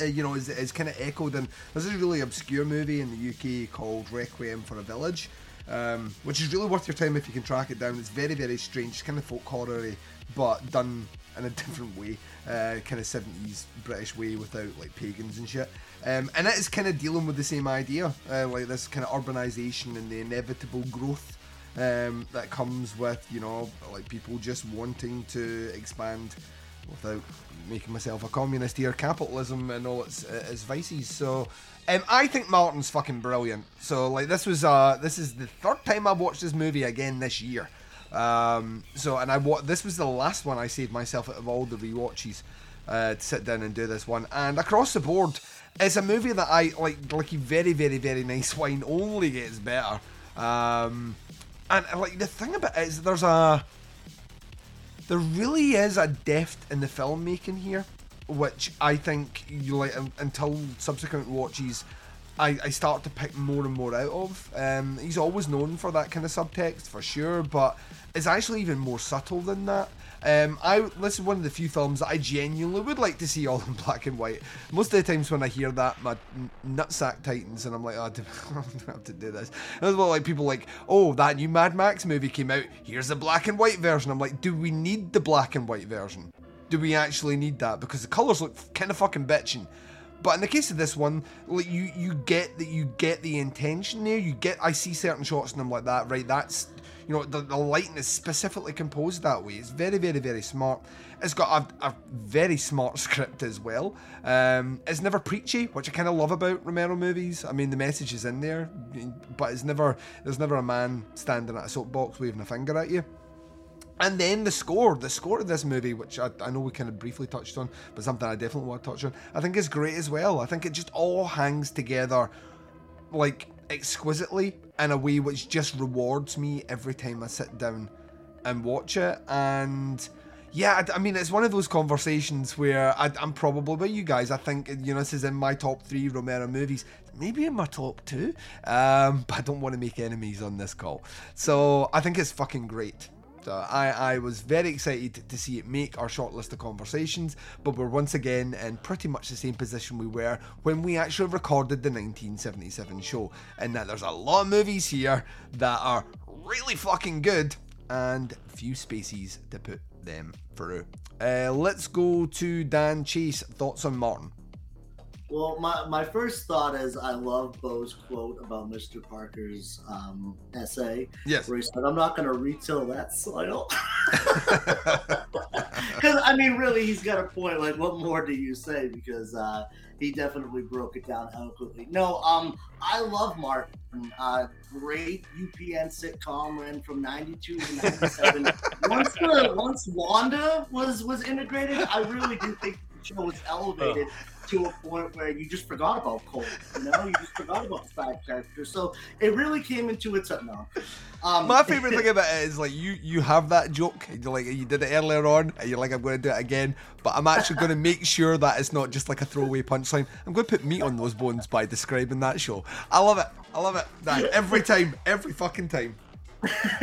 uh, you know, is, is kind of echoed in. There's this really obscure movie in the UK called Requiem for a Village, um, which is really worth your time if you can track it down. It's very, very strange, kind of folk horror but done in a different way, uh, kind of 70s British way without like pagans and shit. Um, and it is kind of dealing with the same idea, uh, like this kind of urbanization and the inevitable growth um, that comes with, you know, like people just wanting to expand without making myself a communist here, capitalism and all its uh, its vices. So, um, I think Martin's fucking brilliant. So, like, this was uh, this is the third time I've watched this movie again this year. Um, so, and I wa- this was the last one I saved myself out of all the rewatches uh, to sit down and do this one. And across the board, it's a movie that I like. Like, a very, very, very nice wine only gets better. Um, and like the thing about it is, there's a there really is a depth in the filmmaking here, which I think you like until subsequent watches. I, I start to pick more and more out of. Um, he's always known for that kind of subtext for sure, but it's actually even more subtle than that. Um, I this is one of the few films that I genuinely would like to see all in black and white. Most of the times when I hear that, my nutsack tightens, and I'm like, oh, I don't have to do this. And it's like people like, oh, that new Mad Max movie came out. Here's the black and white version. I'm like, do we need the black and white version? Do we actually need that? Because the colors look kind of fucking bitching. But in the case of this one, like you you get that you get the intention there. You get I see certain shots and I'm like that, right? That's you know the, the lighting is specifically composed that way. It's very very very smart. It's got a, a very smart script as well. Um, it's never preachy, which I kind of love about Romero movies. I mean the message is in there, but it's never there's never a man standing at a soapbox waving a finger at you. And then the score, the score of this movie, which I, I know we kind of briefly touched on, but something I definitely want to touch on, I think is great as well. I think it just all hangs together like exquisitely in a way which just rewards me every time I sit down and watch it. And yeah, I, I mean, it's one of those conversations where I, I'm probably with you guys. I think, you know, this is in my top three Romero movies, maybe in my top two, um, but I don't want to make enemies on this call. So I think it's fucking great. So I, I was very excited to see it make our short list of conversations, but we're once again in pretty much the same position we were when we actually recorded the 1977 show, in that there's a lot of movies here that are really fucking good and few spaces to put them through. Uh, let's go to Dan Chase. Thoughts on Martin?
Well, my, my first thought is I love Bo's quote about Mr. Parker's um, essay.
Yes.
Where he said, I'm not going to retail that soil. Because, I mean, really, he's got a point. Like, what more do you say? Because uh, he definitely broke it down eloquently. No, um, I love Martin. Uh, great UPN sitcom ran from 92 to 97. once, the, once Wanda was, was integrated, I really do think the show was elevated to a point where you just forgot about Cole. You know, you just forgot about the side characters. So it really came into its own. No. Um,
My favorite thing about it is like you you have that joke, like you did it earlier on, and you're like I'm going to do it again, but I'm actually going to make sure that it's not just like a throwaway punchline. I'm going to put meat on those bones by describing that show. I love it. I love it. Every time, every fucking time.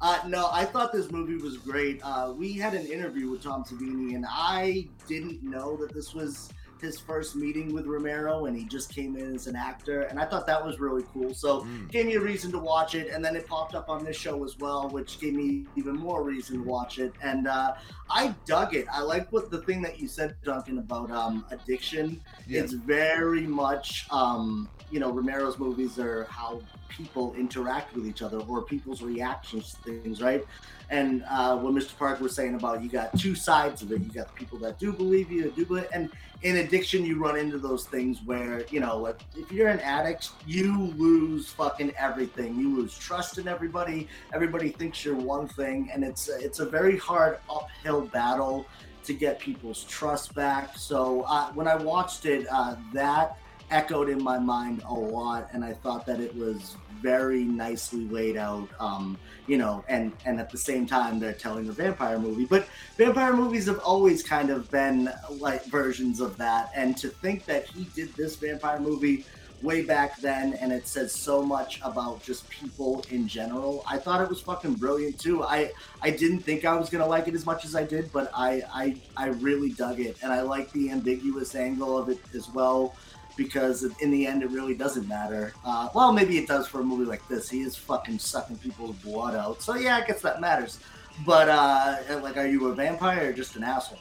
uh, no, I thought this movie was great. Uh, we had an interview with Tom Savini, and I didn't know that this was his first meeting with Romero and he just came in as an actor and I thought that was really cool. So
Mm.
gave me a reason to watch it and then it popped up on this show as well, which gave me even more reason to watch it. And uh, I dug it. I like what the thing that you said, Duncan, about um, addiction.
Yeah.
It's very much um, you know Romero's movies are how people interact with each other or people's reactions to things, right? And uh, what Mr. Park was saying about you got two sides of it. You got the people that do believe you, do believe, and in addiction, you run into those things where you know, if you're an addict, you lose fucking everything. You lose trust in everybody. Everybody thinks you're one thing, and it's it's a very hard uphill battle to get people's trust back. So uh, when I watched it, uh, that echoed in my mind a lot, and I thought that it was very nicely laid out. Um, you know, and and at the same time they're telling a vampire movie. But vampire movies have always kind of been like versions of that. And to think that he did this vampire movie way back then and it says so much about just people in general. I thought it was fucking brilliant too. I I didn't think I was gonna like it as much as I did, but I I, I really dug it and I like the ambiguous angle of it as well because in the end it really doesn't matter. Uh, well, maybe it does for a movie like this. He is fucking sucking people's blood out, so yeah, I guess that matters. But uh, like, are you a vampire or just an asshole?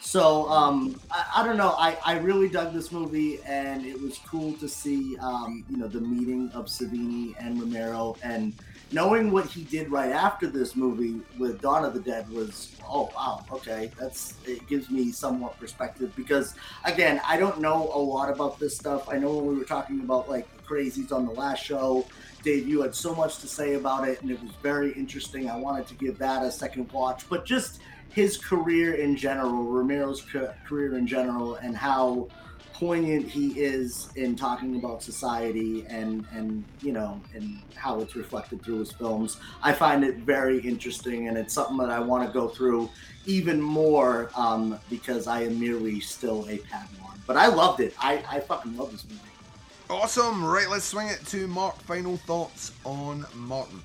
So um, I, I, don't know. I, I really dug this movie, and it was cool to see um, you know the meeting of Savini and Romero, and knowing what he did right after this movie with Dawn of the Dead was oh wow okay that's it gives me somewhat perspective because again I don't know a lot about this stuff. I know when we were talking about like the crazies on the last show. Dave, you had so much to say about it, and it was very interesting. I wanted to give that a second watch, but just his career in general, Romero's career in general, and how poignant he is in talking about society and and you know and how it's reflected through his films. I find it very interesting, and it's something that I want to go through even more um, because I am merely still a Padawan. But I loved it. I, I fucking love this movie.
Awesome. Right, let's swing it to Mark. Final thoughts on Martin.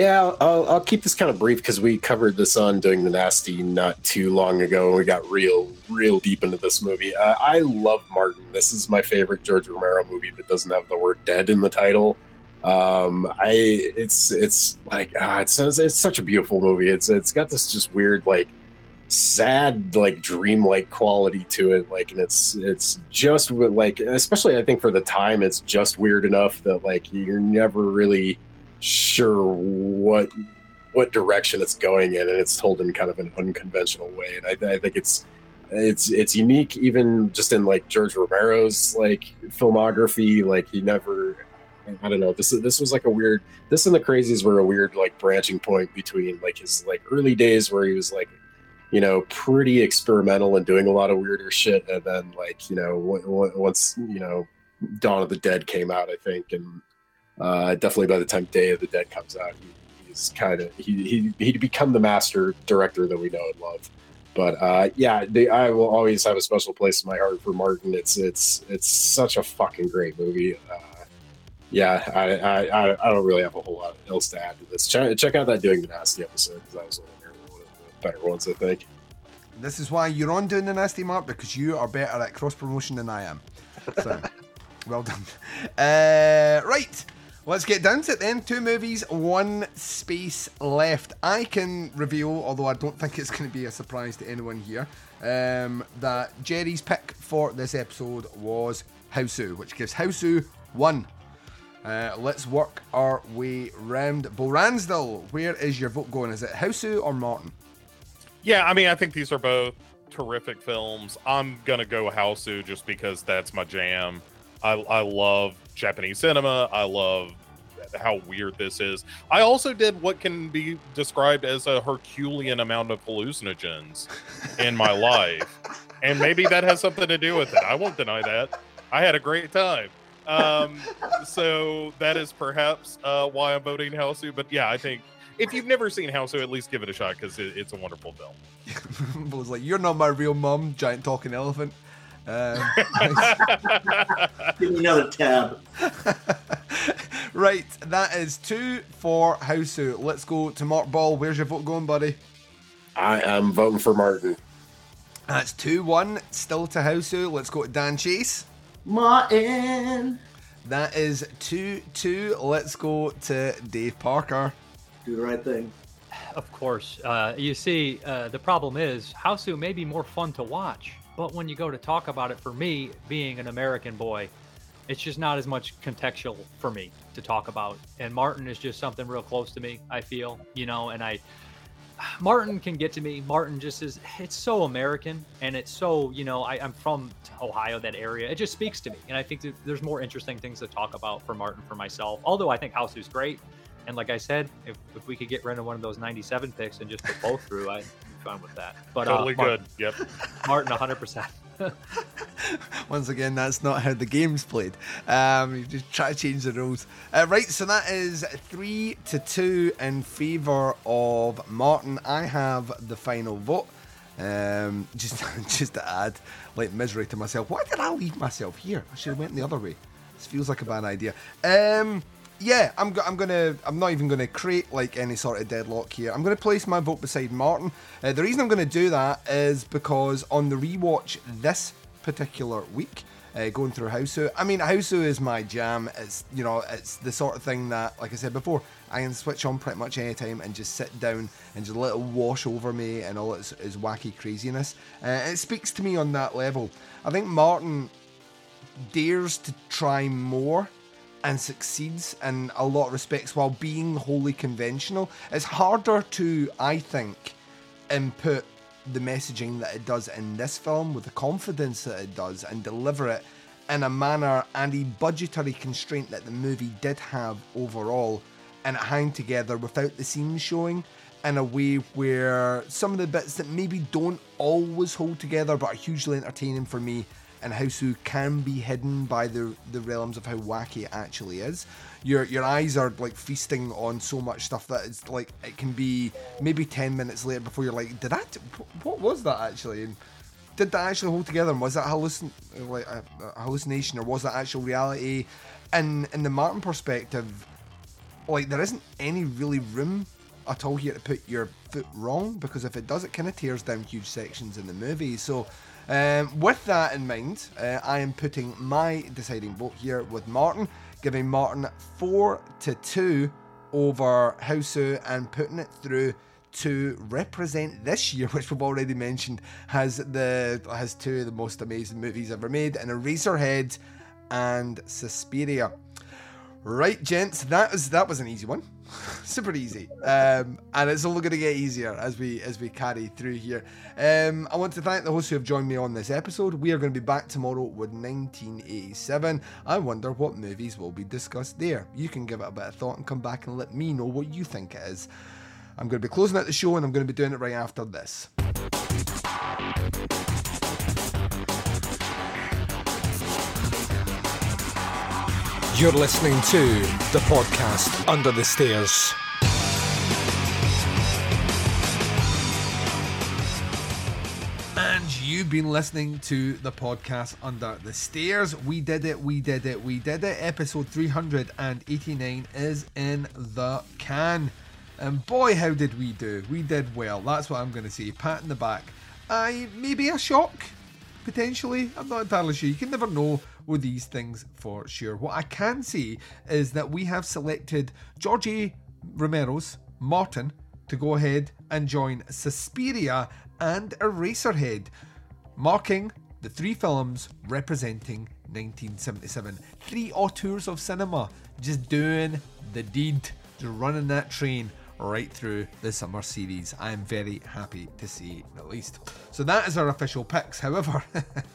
Yeah, I'll, I'll keep this kind of brief because we covered this on doing the nasty not too long ago, and we got real, real deep into this movie. Uh, I love Martin. This is my favorite George Romero movie that doesn't have the word "dead" in the title. Um, I it's it's like ah, it's it's such a beautiful movie. It's it's got this just weird like sad like dreamlike quality to it like and it's it's just like especially i think for the time it's just weird enough that like you're never really sure what what direction it's going in, and it's told in kind of an unconventional way. And I, I think it's it's it's unique, even just in like George Romero's like filmography. Like he never, I don't know. This this was like a weird. This and the Crazies were a weird like branching point between like his like early days where he was like you know, pretty experimental and doing a lot of weirder shit. And then, like, you know, once, you know, Dawn of the Dead came out, I think, and uh, definitely by the time Day of the Dead comes out, he, he's kind of he he he'd become the master director that we know and love. But uh, yeah, they, I will always have a special place in my heart for Martin. It's it's it's such a fucking great movie. Uh, yeah, I, I I don't really have a whole lot else to add to this. Check, check out that doing the nasty episode because that was one of the better ones, I think.
This is why you're on doing the nasty mark because you are better at cross promotion than I am. So, well done. Uh, right. Let's get down to it then. Two movies, one space left. I can reveal, although I don't think it's going to be a surprise to anyone here, um, that Jerry's pick for this episode was Hausu, which gives Hausu one. Uh, let's work our way round. Bo Ransdell, where is your vote going? Is it Hausu or Martin?
Yeah, I mean, I think these are both terrific films. I'm gonna go Hausu just because that's my jam. I, I love Japanese cinema. I love how weird this is. I also did what can be described as a Herculean amount of hallucinogens in my life. And maybe that has something to do with it. I won't deny that. I had a great time. Um, so that is perhaps uh, why I'm voting Hausu. But yeah, I think if you've never seen Hausu, at least give it a shot because it, it's a wonderful film.
was like, "You're not my real mom, giant talking elephant." Um,
Give me another tab.
right, that is two for Hausu. Let's go to Mark Ball. Where's your vote going, buddy?
I am voting for Martin.
That's 2 1, still to Hausu. Let's go to Dan Chase.
Martin.
That is 2 2. Let's go to Dave Parker.
Do the right thing.
Of course. Uh, you see, uh, the problem is Hausu may be more fun to watch. But when you go to talk about it, for me, being an American boy it's just not as much contextual for me to talk about. And Martin is just something real close to me. I feel, you know, and I. Martin can get to me. Martin just is. It's so American, and it's so you know. I, I'm from Ohio, that area. It just speaks to me, and I think there's more interesting things to talk about for Martin for myself. Although I think House is great, and like I said, if, if we could get rid of one of those 97 picks and just put both through, be fine with that. But
totally
uh, Martin,
good. Yep.
Martin, 100. percent
Once again, that's not how the game's played. Um, you just try to change the rules. Uh, right, so that is three to two in favour of Martin. I have the final vote. Um, just, just to add, like misery to myself. Why did I leave myself here? I should have went the other way. This feels like a bad idea. Um, yeah, I'm, go- I'm gonna. I'm not even gonna create like any sort of deadlock here. I'm gonna place my vote beside Martin. Uh, the reason I'm gonna do that is because on the rewatch this particular week, uh, going through Hausu. I mean, Hausu is my jam. It's you know, it's the sort of thing that, like I said before, I can switch on pretty much any time and just sit down and just let it wash over me and all its, its wacky craziness. Uh, it speaks to me on that level. I think Martin dares to try more and succeeds in a lot of respects while being wholly conventional. It's harder to, I think, input the messaging that it does in this film with the confidence that it does and deliver it in a manner and a budgetary constraint that the movie did have overall and it hang together without the scenes showing in a way where some of the bits that maybe don't always hold together but are hugely entertaining for me and how Hausu can be hidden by the the realms of how wacky it actually is. Your your eyes are like feasting on so much stuff that it's like it can be maybe ten minutes later before you're like, did that? What was that actually? And did that actually hold together? And was that hallucin like a, a hallucination or was that actual reality? And in the Martin perspective, like there isn't any really room at all here to put your foot wrong because if it does, it kind of tears down huge sections in the movie. So. Um, with that in mind, uh, I am putting my deciding vote here with Martin, giving Martin four to two over Hausu and putting it through to represent this year, which we've already mentioned, has the has two of the most amazing movies ever made, in Eraserhead and Suspiria. Right, gents, that was that was an easy one, super easy, um, and it's only going to get easier as we as we carry through here. Um, I want to thank the hosts who have joined me on this episode. We are going to be back tomorrow with 1987. I wonder what movies will be discussed there. You can give it a bit of thought and come back and let me know what you think it is. I'm going to be closing out the show and I'm going to be doing it right after this. You're listening to the podcast Under the Stairs. And you've been listening to the podcast Under the Stairs. We did it, we did it, we did it. Episode 389 is in the can. And boy, how did we do? We did well. That's what I'm going to say. Pat in the back. I maybe a shock, potentially. I'm not entirely sure. You can never know with these things for sure. What I can say is that we have selected Georgie Romero's Martin to go ahead and join Suspiria and Eraserhead, marking the three films representing 1977. Three auteurs of cinema just doing the deed, just running that train right through the summer series. I am very happy to see the least. So that is our official picks. However,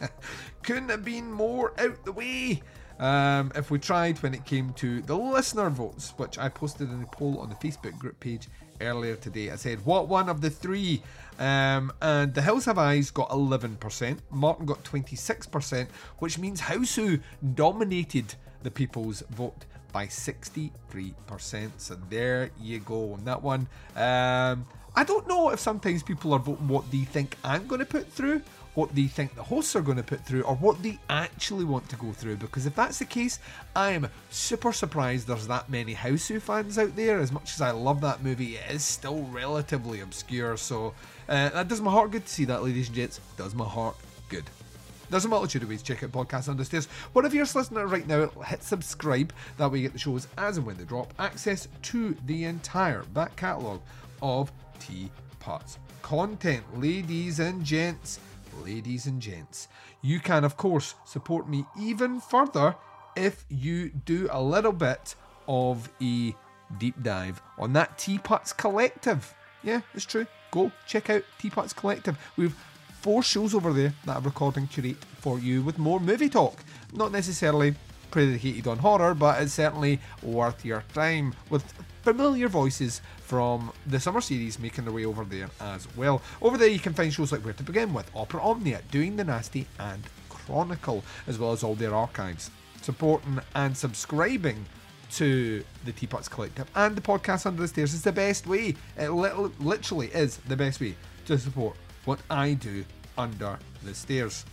couldn't have been more out the way. Um, if we tried when it came to the listener votes, which I posted in a poll on the Facebook group page earlier today, I said, What one of the three? Um, and The Hills Have Eyes got 11%, Martin got 26%, which means Hausu dominated the people's vote by 63%. So there you go on that one. Um, I don't know if sometimes people are voting what they think I'm going to put through, what they think the hosts are going to put through, or what they actually want to go through. Because if that's the case, I am super surprised there's that many Hausu fans out there. As much as I love that movie, it is still relatively obscure. So uh, that does my heart good to see that, ladies and gents. Does my heart good. There's a multitude of ways to check out podcasts Podcast Understairs. Whatever you're listening right now, hit subscribe. That way you get the shows as and when they drop. Access to the entire back catalogue of Teapots content. Ladies and gents, ladies and gents, you can, of course, support me even further if you do a little bit of a deep dive on that Teapots Collective. Yeah, it's true. Go check out Teapots Collective. We've four shows over there that I record and curate for you with more movie talk. Not necessarily predicated on horror, but it's certainly worth your time with familiar voices from the summer series making their way over there as well. Over there, you can find shows like Where to Begin with, Opera Omnia, Doing the Nasty, and Chronicle, as well as all their archives. Supporting and subscribing to the Teapots Collective and the podcast Under the Stairs is the best way. It li- literally is the best way to support what I do under the stairs.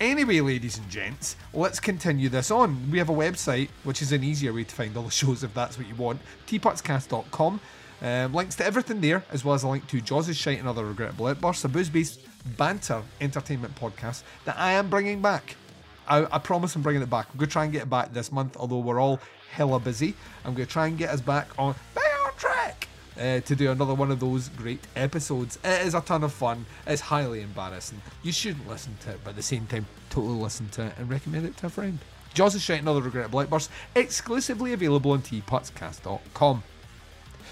Anyway, ladies and gents, let's continue this on. We have a website, which is an easier way to find all the shows if that's what you want. teapotscast.com. Um, links to everything there, as well as a link to Jaws' Shite and Other Regrettable Outbursts, a booze-based banter entertainment podcast that I am bringing back. I, I promise I'm bringing it back. I'm going to try and get it back this month, although we're all hella busy. I'm going to try and get us back on uh, to do another one of those great episodes. It is a ton of fun. It's highly embarrassing. You shouldn't listen to it, but at the same time, totally listen to it and recommend it to a friend. Jaws is Shite another Regrettable Outbursts, exclusively available on teapotscast.com.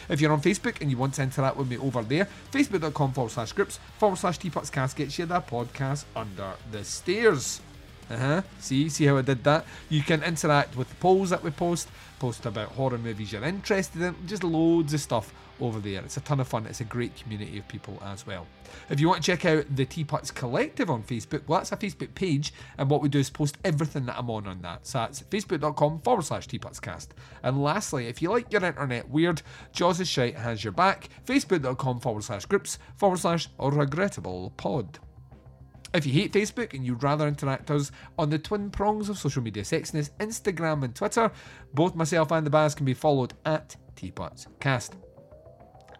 If you're on Facebook and you want to interact with me over there, facebook.com forward slash groups forward slash teapotscast gets you podcast under the stairs. Uh huh. See, see how I did that? You can interact with the polls that we post, post about horror movies you're interested in, just loads of stuff over there. It's a ton of fun. It's a great community of people as well. If you want to check out the Teapots Collective on Facebook, well, that's a Facebook page, and what we do is post everything that I'm on on that. So that's facebook.com forward slash teapotscast. And lastly, if you like your internet weird, Jaws is Shite has your back. Facebook.com forward slash groups forward slash regrettable pod. If you hate Facebook and you'd rather interact us on the twin prongs of social media sexiness, Instagram and Twitter, both myself and the Baz can be followed at TeapotsCast.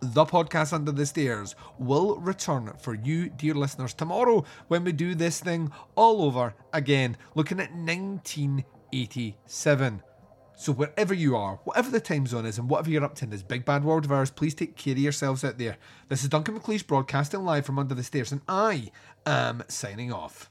The podcast Under the Stairs will return for you, dear listeners, tomorrow when we do this thing all over again, looking at 1987. So wherever you are, whatever the time zone is, and whatever you're up to in this big bad world of ours, please take care of yourselves out there. This is Duncan McLeish broadcasting live from under the stairs, and I am signing off.